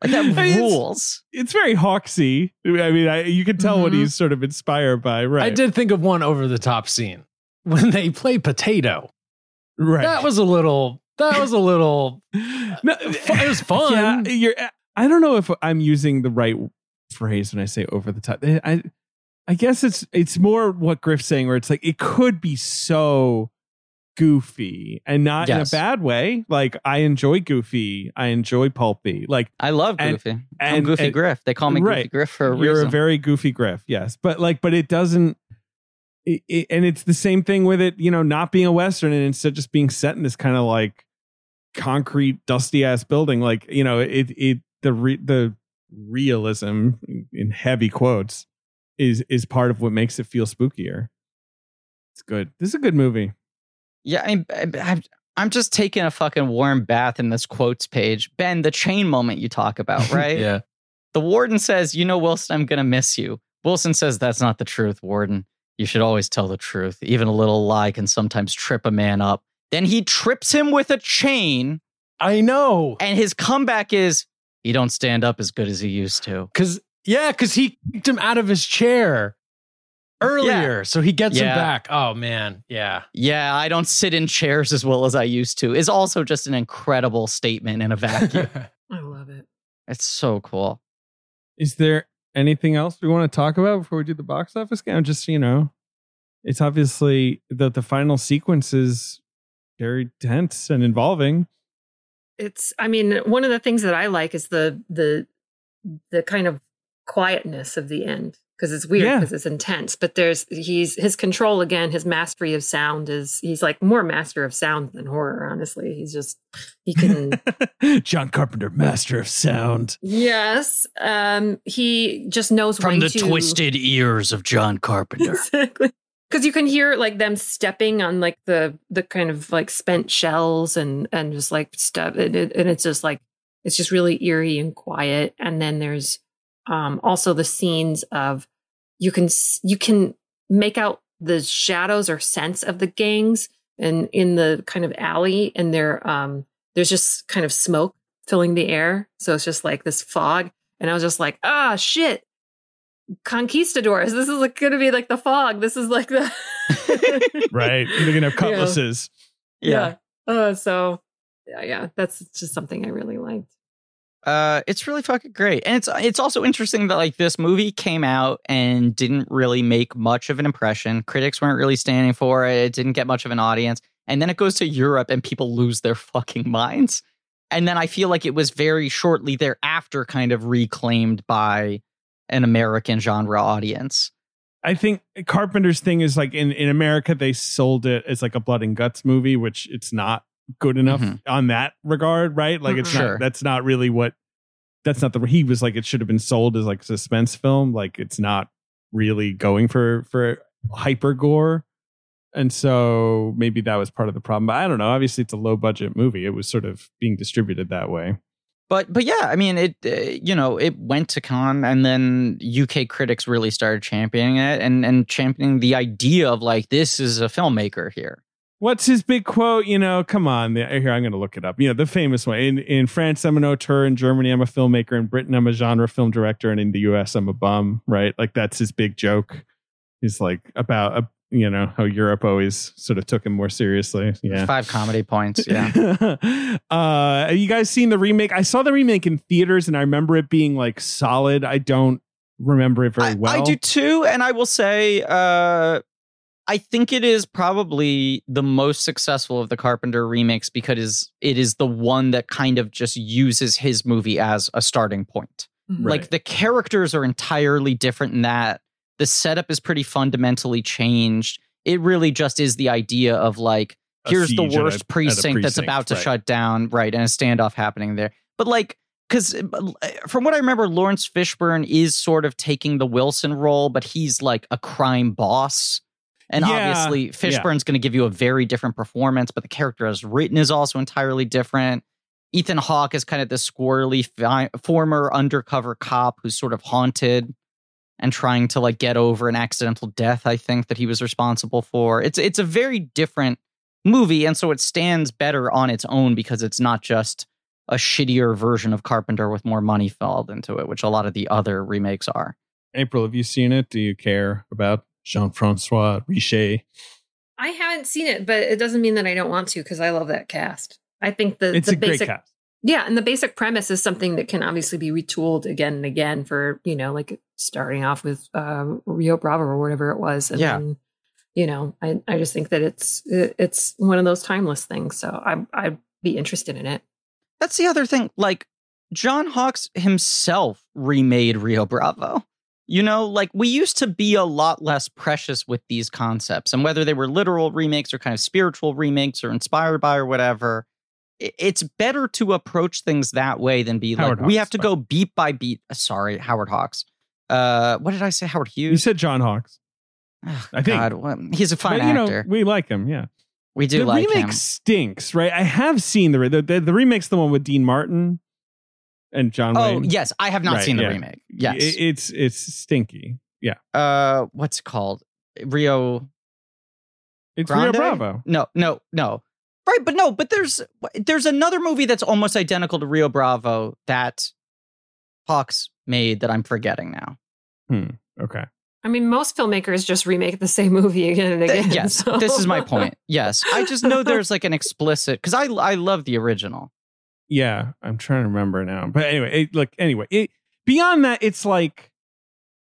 that I mean, rules it's very Hawksy. I mean, I, you can tell what Mhm. he's sort of inspired by, right? I did think of one over the top scene when they play potato. right. That was a little. That was a little. no, it was fun. Yeah, you're. I don't know if I'm using the right phrase when I say over the top. I, I guess it's it's more what Griff's saying, where it's like it could be so goofy and not Yes. in a bad way. Like I enjoy goofy, I enjoy pulpy. Like i love And- goofy i'm and- goofy and- griff they call me goofy griff for a you're reason a very goofy Griff, yes, but like, but it doesn't. It, it, and it's the same thing with it, you know, not being a western and instead just being set in this kind of like concrete, dusty ass building. Like, you know, it it the re, the realism in heavy quotes is is part of what makes it feel spookier. It's good. This is a good movie. Yeah, I, I, I'm- I'm just taking a fucking warm bath in this quotes page. Ben, the chain moment you talk about, right? yeah. The warden says, You know, Wilson, I'm going to miss you. Wilson says, That's not the truth, warden. You should always tell the truth. Even a little lie can sometimes trip a man up. Then he trips him with a chain, I know. and his comeback is, He don't stand up as good as he used to. Cause yeah, cause he kicked him out of his chair earlier. So he gets Yeah. him back. Oh man. Yeah. Yeah, I don't sit in chairs as well as I used to, is also just an incredible statement in a vacuum. I love it. it's so cool. Is there anything else we want to talk about before we do the box office count? Just you know, it's obviously that the final sequence is very tense and involving. It's I mean, one of the things that I like is the the the kind of quietness of the end because it's weird Yeah. because it's intense, but there's he's his control again, his mastery of sound is he's like more master of sound than horror, honestly. He's just he can John Carpenter, master of sound. Yes. Um he just knows From when the to twisted ears of John Carpenter. exactly because you can hear like them stepping on like the the kind of like spent shells and and just like stuff and, it, and it's just like it's just really eerie and quiet and then there's um also the scenes of you can you can make out the shadows or sense of the gangs and in the kind of alley and there um there's just kind of smoke filling the air so it's just like this fog and i was just like ah shit conquistadors. This is like going to be like the fog. This is like the Right. They're gonna have cutlasses. Yeah. Uh, so yeah, yeah, that's just something I really liked. Uh, it's really fucking great, and it's it's also interesting that like this movie came out and didn't really make much of an impression. Critics weren't really standing for it. It didn't get much of an audience, and then it goes to Europe and people lose their fucking minds. And then I feel like it was very shortly thereafter kind of reclaimed by an American genre audience. I think Carpenter's thing is like in, in America they sold it as like a blood and guts movie, which it's not good enough Mhm. on that regard, right? Like it's Sure. not that's not really what that's not the he was like it should have been sold as like a suspense film. Like it's not really going for for hyper gore. And so maybe that was part of the problem. But I don't know. Obviously it's a low budget movie. It was sort of being distributed that way. But but yeah, I mean it. Uh, you know, it went to Cannes, and then UK critics really started championing it and and championing the idea of like this is a filmmaker here. What's his big quote? You know, come on. Here, I'm going to look it up. You know, the famous one. In, in France, I'm an auteur. In Germany, I'm a filmmaker. In Britain, I'm a genre film director. And in the US, I'm a bum, right? Like, that's his big joke. He's like about, uh, you know, how Europe always sort of took him more seriously. Yeah. Five comedy points. Yeah. uh, have you guys seen the remake? I saw the remake in theaters and I remember it being like solid. I don't remember it very I, well. I do too, and I will say, uh, I think it is probably the most successful of the Carpenter remakes because it is the one that kind of just uses his movie as a starting point. Mhm. Right. Like the characters are entirely different in that. The setup is pretty fundamentally changed. It really just is the idea of like, A here's the siege at a- worst a precinct, that's about to right. shut down, right? And a standoff happening there. But like, because from what I remember, Laurence Fishburne is sort of taking the Wilson role, but he's like a crime boss. And Yeah, obviously, yeah. Fishburne's going to give you a very different performance, but the character as written is also entirely different. Ethan Hawke is kind of this squirrely fi- former undercover cop who's sort of haunted and trying to like get over an accidental death. I think that he was responsible for. It's it's a very different movie, and so it stands better on its own because it's not just a shittier version of Carpenter with more money filled into it, which a lot of the other remakes are. April, have you seen it? Do you care about Jean Francois Richet? I haven't seen it, but it doesn't mean that I don't want to because I love that cast. I think the, It's the a great basic cast. Yeah, and the basic premise is something that can obviously be retooled again and again for, you know, like starting off with um, Rio Bravo or whatever it was. And Yeah. then, you know, I, I just think that it's it's one of those timeless things. So I I'd be interested in it. That's the other thing. Like John Hawkes himself remade Rio Bravo. You know, like we used to be a lot less precious with these concepts, and whether they were literal remakes or kind of spiritual remakes or inspired by or whatever, it's better to approach things that way than be Howard like we have to go beat by beat. uh, Sorry, Howard Hawks. Uh, what did I say? Howard Hughes. You said John Hawks. Ugh, I think- God, he's a fine but, you actor. know, we like him. Yeah. we do the like remake him. stinks, right? I have seen the, the the the remake's the one with Dean Martin and John Oh Wayne. yes, I have not Right, seen the yeah. remake. Yes. It- it's it's stinky. Yeah, uh, what's it called? Rio it's Grande? Rio Bravo. No, no, no. Right, but no, but there's there's another movie that's almost identical to Rio Bravo that Hawks made that I'm forgetting now. Okay, I mean, most filmmakers just remake the same movie again and again. yes, so- this is my point. Yes, I just know there's like an explicit because I I love the original. Yeah, I'm trying to remember now. But anyway, it, look. Anyway, it, beyond that, it's like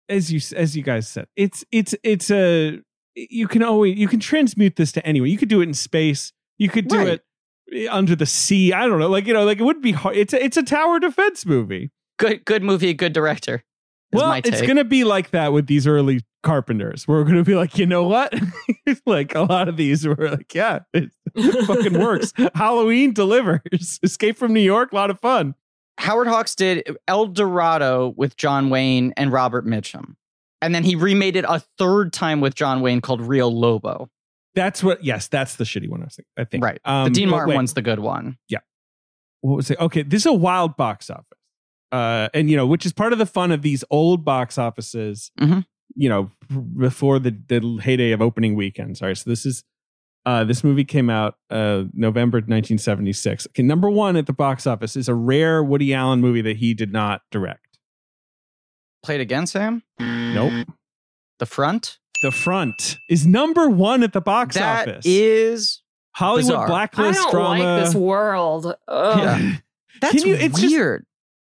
as you as you guys said, it's it's it's a you can always you can transmute this to anywhere. You could do it in space. You could do Right. it eh, under the sea. I don't know. Like you know, like it would be hard. It's a, it's a tower defense movie. Good good movie, good director. Well, it's gonna be like that with these early carpenters. We're gonna be like, you know what? like a lot of these, we're like, yeah, it fucking works. Halloween delivers. Escape from New York, a lot of fun. Howard Hawks did El Dorado with John Wayne and Robert Mitchum. And then he remade it a third time with John Wayne called Rio Lobo. That's what. Yes, that's the shitty one. I think. I think. Right. Um, the Dean Martin wait, one's the good one. Yeah. What was it? Okay, this is a wild box office. Uh, and you know, which is part of the fun of these old box offices. Mhm. You know, before the the heyday of opening weekends. All right, so this is. Uh, this movie came out uh, November 1976. Okay, number one at the box office is a rare Woody Allen movie that he did not direct. Play it again, Sam? Nope. The Front? The Front is number one at the box That office. is Hollywood bizarre. I blacklist don't drama. like this world. Ugh. Yeah. That's Can you- it's just- weird.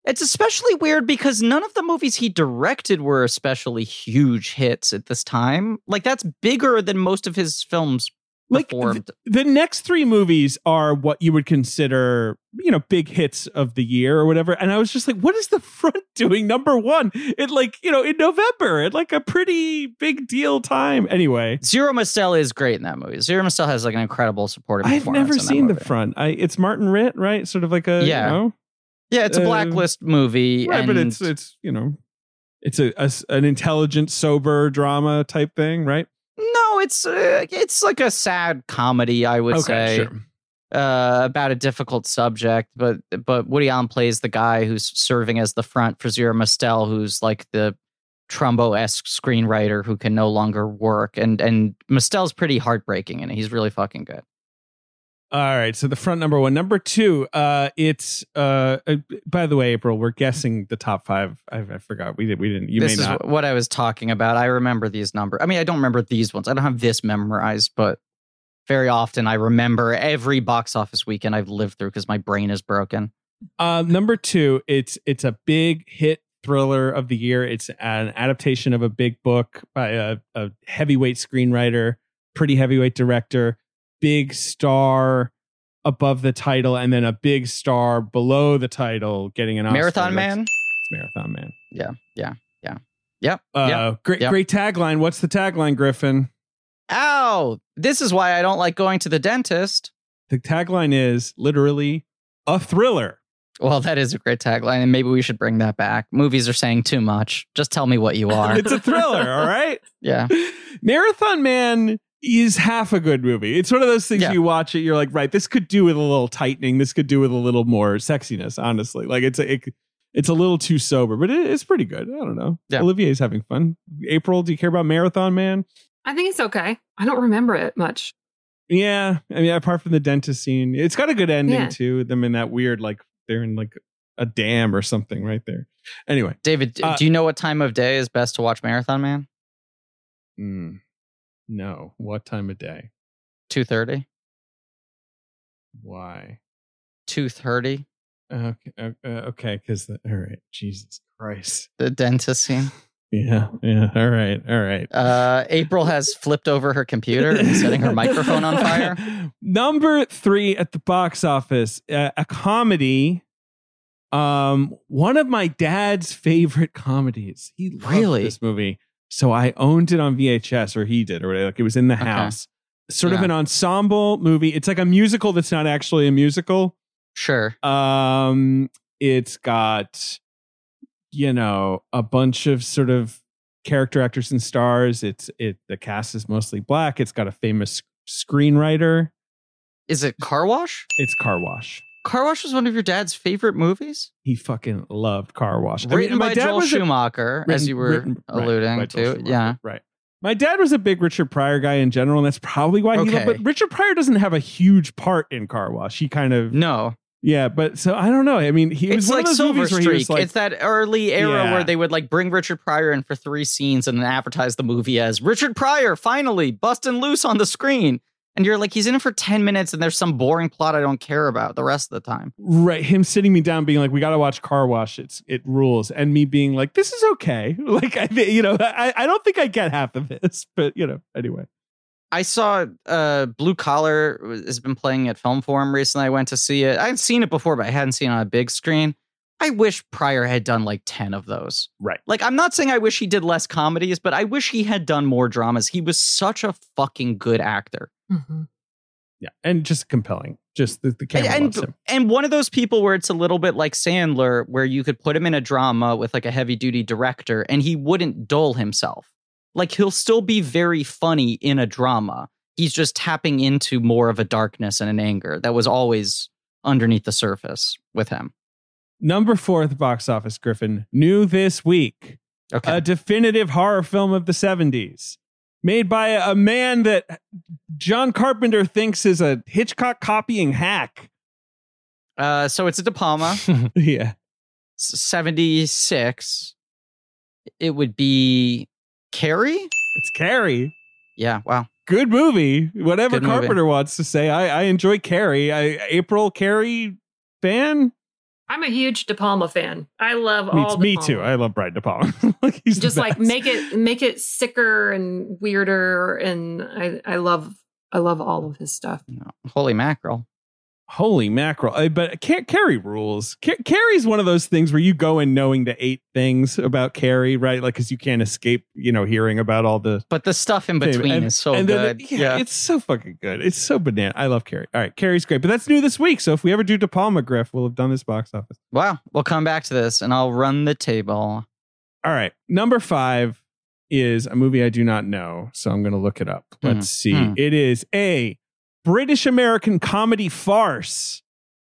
It's especially weird because none of the movies he directed were especially huge hits at this time. Like that's bigger than most of his films like performed. the next three movies are what you would consider you know big hits of the year or whatever and i was just like what is the front doing number one in like you know in november at like a pretty big deal time anyway Zero Mostel is great in that movie. Zero Mostel has like an incredible supportive. i've never seen the front i it's martin ritt right sort of like a Yeah. you know, Yeah, it's a Uh, blacklist movie, right but it's it's you know it's a, a an intelligent sober drama type thing right no, it's uh, it's like a sad comedy, I would say. sure uh, about a difficult subject, but but Woody Allen plays the guy who's serving as the front for Zero Mostel, who's like the Trumbo esque screenwriter who can no longer work, and and Mostel's pretty heartbreaking, and he's really fucking good. All right, so the front number one, number two. Uh, it's uh. uh, By the way, April, we're guessing the top five. I, I forgot we did. We didn't. You this may is not. what I was talking about. I remember these numbers. I mean, I don't remember these ones. I don't have this memorized, but very often I remember every box office weekend I've lived through because my brain is broken. Uh, number two. It's it's a big hit thriller of the year. It's an adaptation of a big book by a, a heavyweight screenwriter, pretty heavyweight director, big star above the title, and then a big star below the title, getting an Oscar. Marathon Man. It's Marathon Man. Yeah, yeah, yeah. Yep. Uh, yep. great, Yep. great tagline. What's the tagline, Griffin? Ow! This is why I don't like going to the dentist. The tagline is literally a thriller. Well, that is a great tagline, and maybe we should bring that back. Movies are saying too much. Just tell me what you are. It's a thriller, all right? yeah. Marathon Man is half a good movie. It's one of those things Yeah. you watch it, you're like, right, this could do with a little tightening. This could do with a little more sexiness, honestly. Like it's a, it, it's a little too sober, but it, it's pretty good. I don't know. Yeah. Olivier's having fun. April, do you care about Marathon Man? I think it's okay. I don't remember it much. Yeah. I mean, apart from the dentist scene, it's got a good ending Yeah. too. Them in that weird, like they're in like a dam or something right there. Anyway. David, Uh, do you know what time of day is best to watch Marathon Man? Mm, no. What time of day? 2.30? Why? 2.30? Okay, uh, okay, because all right, Jesus Christ. The dentist scene. Yeah, yeah. All right, all right. Uh, April has flipped over her computer and setting her microphone on fire. Number three at the box office, uh, a comedy. Um, one of my dad's favorite comedies. He loved Really? this movie, so I owned it on VHS, or he did, or whatever. Like it was in the Okay. house. Sort of an ensemble movie. It's like a musical that's not actually a musical. Sure. Um, it's got, you know, a bunch of sort of character actors and stars. It's it the cast is mostly black. It's got a famous screenwriter. Is it Car Wash? It's Car Wash. Car Wash was one of your dad's favorite movies? He fucking loved Car Wash. I Written mean, by dad Joel was a- Schumacher, as you were written- alluding Joel to. Yeah. right. My dad was a big Richard Pryor guy in general, and that's probably why he Okay. loved. But Richard Pryor doesn't have a huge part in Car Wash. He kind of No. yeah, but so I don't know. I mean, he it was It's one like of those Silver he Streak. was like, it's that early era Yeah. where they would like bring Richard Pryor in for three scenes and then advertise the movie as Richard Pryor finally busting loose on the screen. And you're like, he's in it for 10 minutes and there's some boring plot I don't care about the rest of the time. right him sitting me down being like we got to watch car wash it's it rules and me being like this is okay like i you know i i don't think i get half of this but you know anyway I saw uh, Blue Collar has been playing at Film Forum recently. I went to see it. I'd seen it before, but I hadn't seen it on a big screen. I wish Pryor had done like 10 of those. Right. Like, I'm not saying I wish he did less comedies, but I wish he had done more dramas. He was such a fucking good actor. Mm-hmm. yeah and just compelling just the, the camera and, loves him and one of those people where it's a little bit like Sandler, where you could put him in a drama with like a heavy duty director and he wouldn't dull himself. Like he'll still be very funny in a drama. He's just tapping into more of a darkness and an anger that was always underneath the surface with him. number four at the box office griffin new this week Okay. a definitive horror film of the 70s made by a man that john carpenter thinks is a hitchcock copying hack Uh, so it's a De Palma, yeah 76. It would be Carrie? it's carrie Yeah, wow. good movie. Whatever Good movie. Carpenter wants to say. I, I enjoy Carrie. I April Carrie fan. I'm a huge De Palma fan. I love Me, all. me De too. I love Brian De Palma. like he's just like make it make it sicker and weirder, and I I love I love all of his stuff. No. Holy mackerel. Holy mackerel! Uh, but Car- Carrie rules. Car- Carrie's one of those things where you go in knowing the eight things about Carrie, right? Like, because you can't escape, you know, hearing about all the But the stuff in between and, is so and good. the- yeah. it's so fucking good. It's so banana. I love Carrie. All right, Carrie's great, but that's new this week. So if we ever do De Palma Griff, we'll have done this box office. Wow. We'll come back to this and I'll run the table. All right, number five is a movie I do not know, so I'm going to look it up. Let's see. hmm. It is a British American comedy farce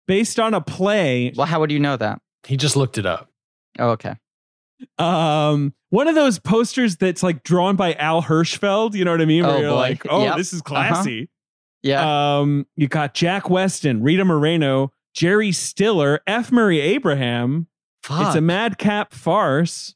based on a play Well, how would you know that? He just looked it up. Oh, okay. um one of those posters that's like drawn by Al Hirschfeld, you know what I mean? Where Oh, you're boy. like, oh, Yep. this is Uh-huh. classy. Yeah. Um, you got Jack Weston, Rita Moreno, Jerry Stiller, F. Murray Abraham. Fuck. It's a madcap farce.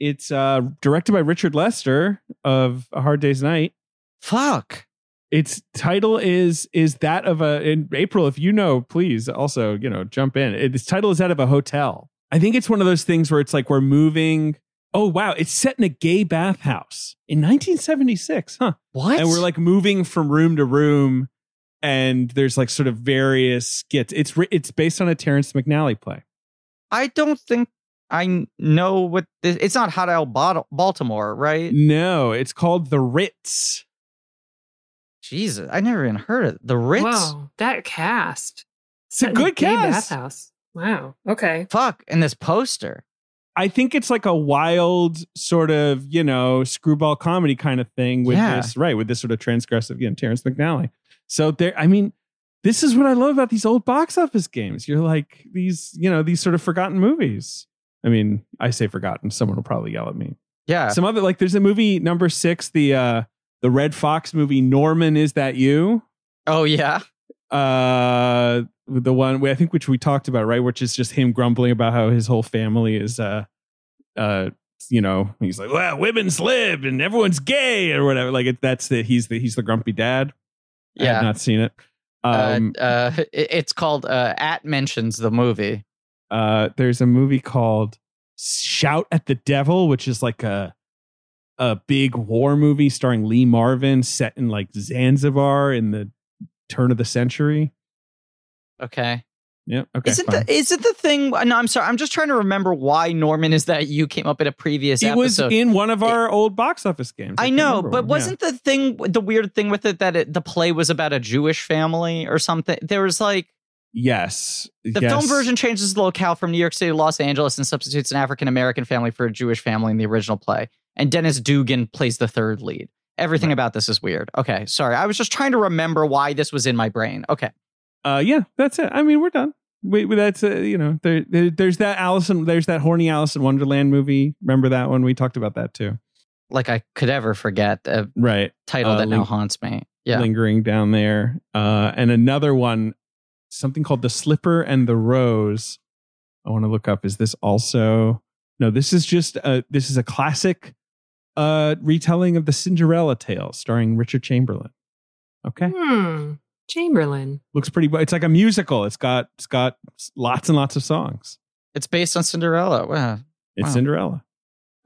It's uh directed by Richard Lester of A Hard Day's Night. Fuck. Its title is is that of a in April. If you know, please also you know jump in. Its title is that of a hotel. I think it's one of those things where it's like we're moving. Oh wow, it's set in a gay bathhouse in 1976, huh? What? And we're like moving from room to room, and there's like sort of various skits. It's it's based on a Terrence McNally play. I don't think I know what this, it's not Hot Al Baltimore, right? No, it's called The Ritz. Jesus, I never even heard of it. The Ritz. Wow, that cast. It's a good cast. Bathhouse. Wow. Okay. Fuck, and this poster. I think it's like a wild sort of, you know, screwball comedy kind of thing with Yeah. this, right? With this sort of transgressive, you know, Terrence McNally. So there, I mean, this is what I love about these old box office games. You're like these, you know, these sort of forgotten movies. I mean, I say forgotten. Someone will probably yell at me. Yeah. Some other like there's a movie number six, the uh the Redd Foxx movie, Norman, is that you? oh yeah. uh the one I think which we talked about, right? Which is just him grumbling about how his whole family is uh uh you know, he's like, well, women slip and everyone's gay or whatever. Like it, that's the he's the he's the grumpy dad. Yeah. I have not seen it. Um uh, uh, it- it's called uh, At Mentions the movie. uh there's a movie called Shout at the Devil, which is like a a big war movie starring Lee Marvin set in like Zanzibar in the turn of the century. Okay. Yeah. Okay. isn't fine. the is it the thing? No, I'm sorry. I'm just trying to remember why Norman is that you came up in a previous it was in one of our old box office games. I can't know, but one. wasn't the thing the weird thing with it that it, the play was about a Jewish family or something? There was like yes, the yes. film version changes the locale from New York City to Los Angeles and substitutes an African American family for a Jewish family in the original play. And Dennis Dugan plays the third lead. Everything Right. about this is weird. Okay, sorry. I was just trying to remember why this was in my brain. Okay. Uh, yeah, that's it. I mean, we're done. That's uh, you know, there, there, there's that Allison, there's that horny Alice in Wonderland movie. Remember that one? We talked about that too. Like I could ever forget a Right, title Uh, that now haunts me. Yeah. lingering down there. Uh, and another one, something called The Slipper and the Rose. I want to look up. Is this also? No, this is just a. This is a classic uh retelling of the Cinderella tale starring Richard Chamberlain. Okay. Hmm. Chamberlain. looks pretty it's like a musical it's got it's got lots and lots of songs It's based on Cinderella. Wow. it's Wow. cinderella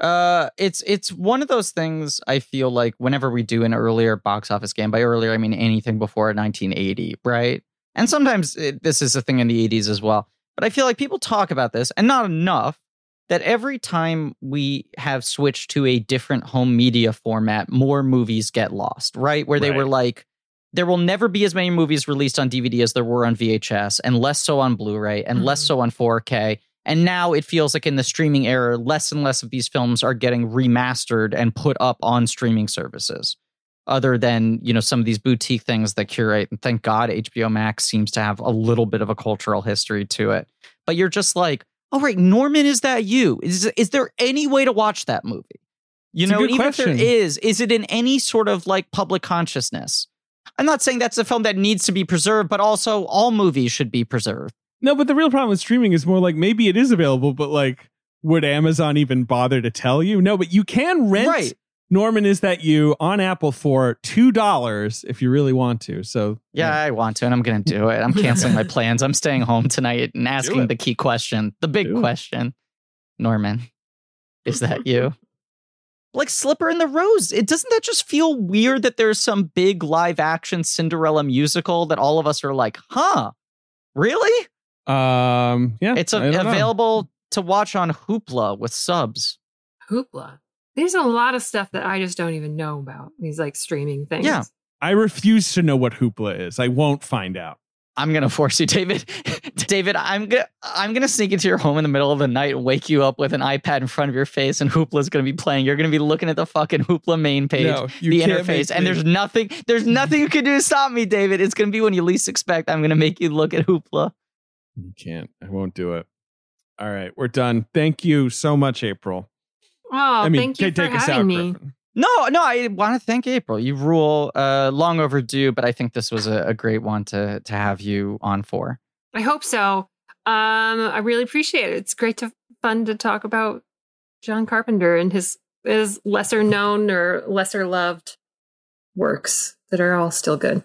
Uh, it's it's one of those things. I feel like whenever we do an earlier box office game, by earlier I mean anything before 1980, right? And sometimes it, this is a thing in the 80s as well. But I feel like people talk about this, and not enough. That every time we have switched to a different home media format, more movies get lost, right? Where they Right. were like, there will never be as many movies released on DVD as there were on VHS, and less so on Blu-ray, and less Mhm. so on 4K. And now it feels like in the streaming era, less and less of these films are getting remastered and put up on streaming services. Other than, you know, some of these boutique things that curate. And thank God HBO Max seems to have a little bit of a cultural history to it. But you're just like, oh right, Norman, is that you? Is is there any way to watch that movie? You It's know, good and even if there is, is it in any sort of like public consciousness? I'm not saying that's a film that needs to be preserved, but also all movies should be preserved. no but the real problem with streaming is more like maybe it is available but like would amazon even bother to tell you no but you can rent Right. Norman is that you on apple for two dollars if you really want to so Yeah, I want to, and I'm going to do it. I'm canceling my plans. I'm staying home tonight and asking the key question, the big Do it. question. Norman, is that you? like Slipper in the Rose. It doesn't that just feel weird that there's some big live action Cinderella musical that all of us are like, huh, really? Um, yeah, It's a, I don't know. available to watch on Hoopla with subs. Hoopla. There's a lot of stuff that I just don't even know about. These like streaming things. Yeah. I refuse to know what Hoopla is. I won't find out. I'm gonna force you, David. David, I'm gonna I'm gonna sneak into your home in the middle of the night and wake you up with an iPad in front of your face, and Hoopla's gonna be playing. You're gonna be looking at the fucking Hoopla main page, No, the interface, and there's nothing there's nothing you can do to stop me, David. It's gonna be when you least expect. I'm gonna make you look at Hoopla. You can't. I won't do it. All right, we're done. Thank you so much, April. Oh, I mean, thank you take for us having out, me. Griffin. No, no, I want to thank April. You rule. Uh, long overdue, but I think this was a, a great one to to have you on for. I hope so. Um, I really appreciate it. It's great to fun to talk about John Carpenter and his his lesser known or lesser loved works that are all still good.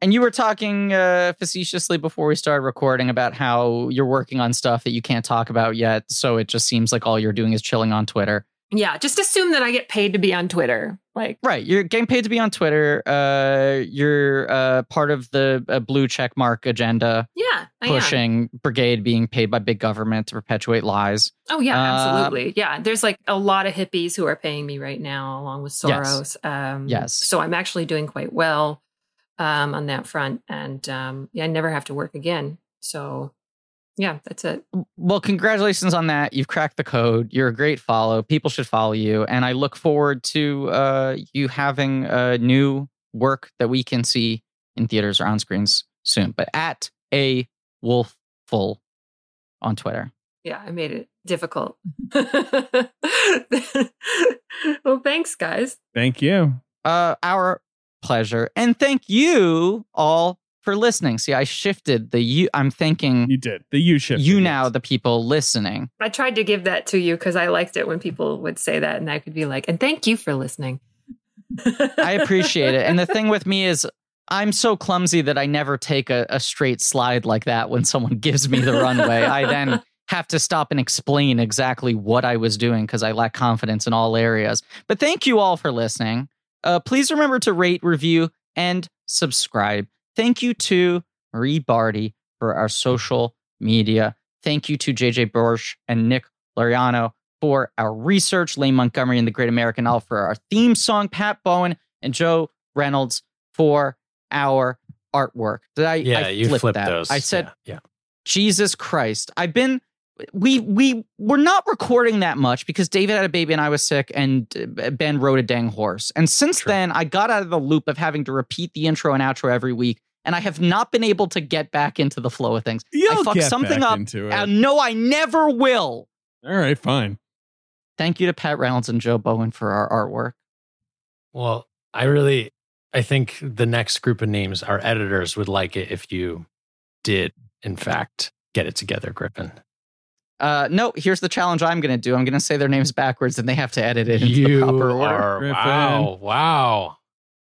And you were talking uh, facetiously before we started recording about how you're working on stuff that you can't talk about yet. So it just seems like all you're doing is chilling on Twitter. Yeah, just assume that I get paid to be on Twitter. Like, Right. You're getting paid to be on Twitter. Uh, you're uh, part of the uh, blue check mark agenda, yeah, I am. pushing brigade being paid by big government to perpetuate lies. Oh yeah, Uh, absolutely. Yeah, there's like a lot of hippies who are paying me right now, along with Yes. Soros. Um, Yes. So I'm actually doing quite well um, on that front, and um, yeah, I never have to work again. So yeah, that's it. Well, congratulations on that. You've cracked the code. You're a great follow. People should follow you. And I look forward to uh, you having uh, new work that we can see in theaters or on screens soon. But at a wolfful on Twitter. Yeah, I made it difficult. well, thanks, guys. Thank you. Uh, our pleasure. And thank you all for listening. See, I shifted the you. I'm thinking You did the U shift. you now, the people listening. I tried to give that to you because I liked it when people would say that, and I could be like, "And thank you for listening." I appreciate it. And the thing with me is, I'm so clumsy that I never take a, a straight slide like that when someone gives me the runway. I then have to stop and explain exactly what I was doing because I lack confidence in all areas. But thank you all for listening. Uh, please remember to rate, review, and subscribe. Thank you to Marie Bardi for our social media. Thank you to JJ Borsch and Nick Lariano for our research, Lane Montgomery and the Great American Elf for our theme song, Pat Bowen and Joe Reynolds for our artwork. Did I? Yeah, I you flipped flipped that. those. I said, yeah. yeah. Jesus Christ. I've been we we were not recording that much because David had a baby and I was sick and uh, Ben rode a dang horse. And since True. then I got out of the loop of having to repeat the intro and outro every week and I have not been able to get back into the flow of things. You'll I fucked get something back up. into it. And no, I never will. All right, fine. Thank you to Pat Reynolds and Joe Bowen for our artwork. Well, I really, I think the next group of names, our editors would like it if you did, in fact, get it together, Griffin. Uh, no, here's the challenge I'm going to do. I'm going to say their names backwards and they have to edit it into you the proper order. are, Griffin. wow, wow.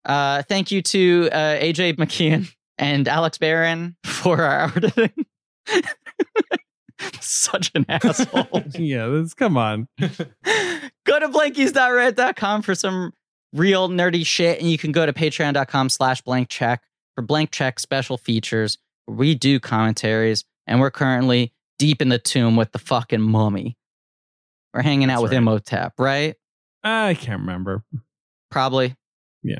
Uh, thank you to uh, AJ McKeon and Alex Barron for our editing. Such an asshole. yeah, this, come on. go to blankies.red.com for some real nerdy shit. And you can go to patreon.com slash blank check for blank check special features. where We do commentaries and we're currently deep in the tomb with the fucking mummy. We're hanging out That's with right. Imhotep, right? I can't remember. Probably. Yeah.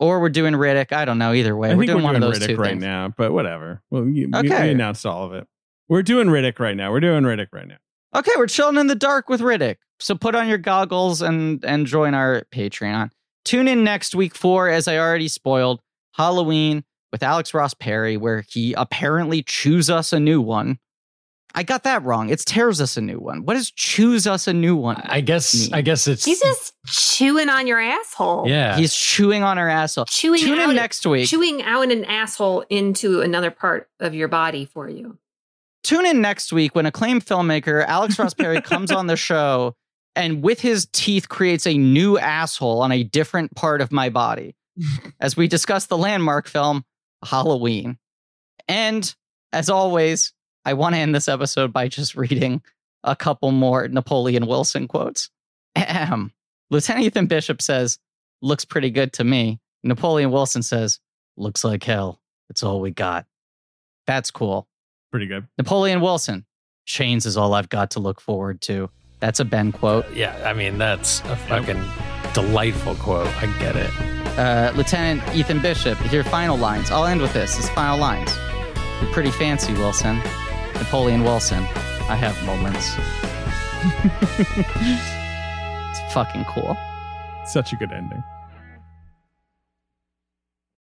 Or we're doing Riddick. I don't know. Either way, we're doing we're one doing of those Riddick two right things. now, but whatever. Well, you, we- Okay. we announced all of it. We're doing Riddick right now. We're doing Riddick right now. Okay, we're chilling in the dark with Riddick. So put on your goggles and and join our Patreon. Tune in next week for, as I already spoiled, Halloween with Alex Ross Perry, where he apparently choose us a new one. I got that wrong. It's tears us a new one. What does choose us a new one? I guess, Me. I guess it's, He's just chewing on your asshole. yeah. He's chewing on our asshole. chewing Tune out, in next week. chewing out an asshole into another part of your body for you. Tune in next week when acclaimed filmmaker Alex Ross Perry comes on the show and with his teeth creates a new asshole on a different part of my body as we discuss the landmark film Halloween. And as always, I want to end this episode by just reading a couple more Napoleon Wilson quotes. Ahem. Lieutenant Ethan Bishop says, looks pretty good to me. Napoleon Wilson says, looks like hell. It's all we got. That's cool. Pretty good. Napoleon Wilson, chains is all I've got to look forward to. That's a Ben quote. Yeah, I mean, that's a fucking delightful quote. I get it. Uh, Lieutenant Ethan Bishop, your final lines. I'll end with this. His final lines. You're pretty fancy, Wilson. Napoleon Wilson. I have moments. it's fucking cool. Such a good ending.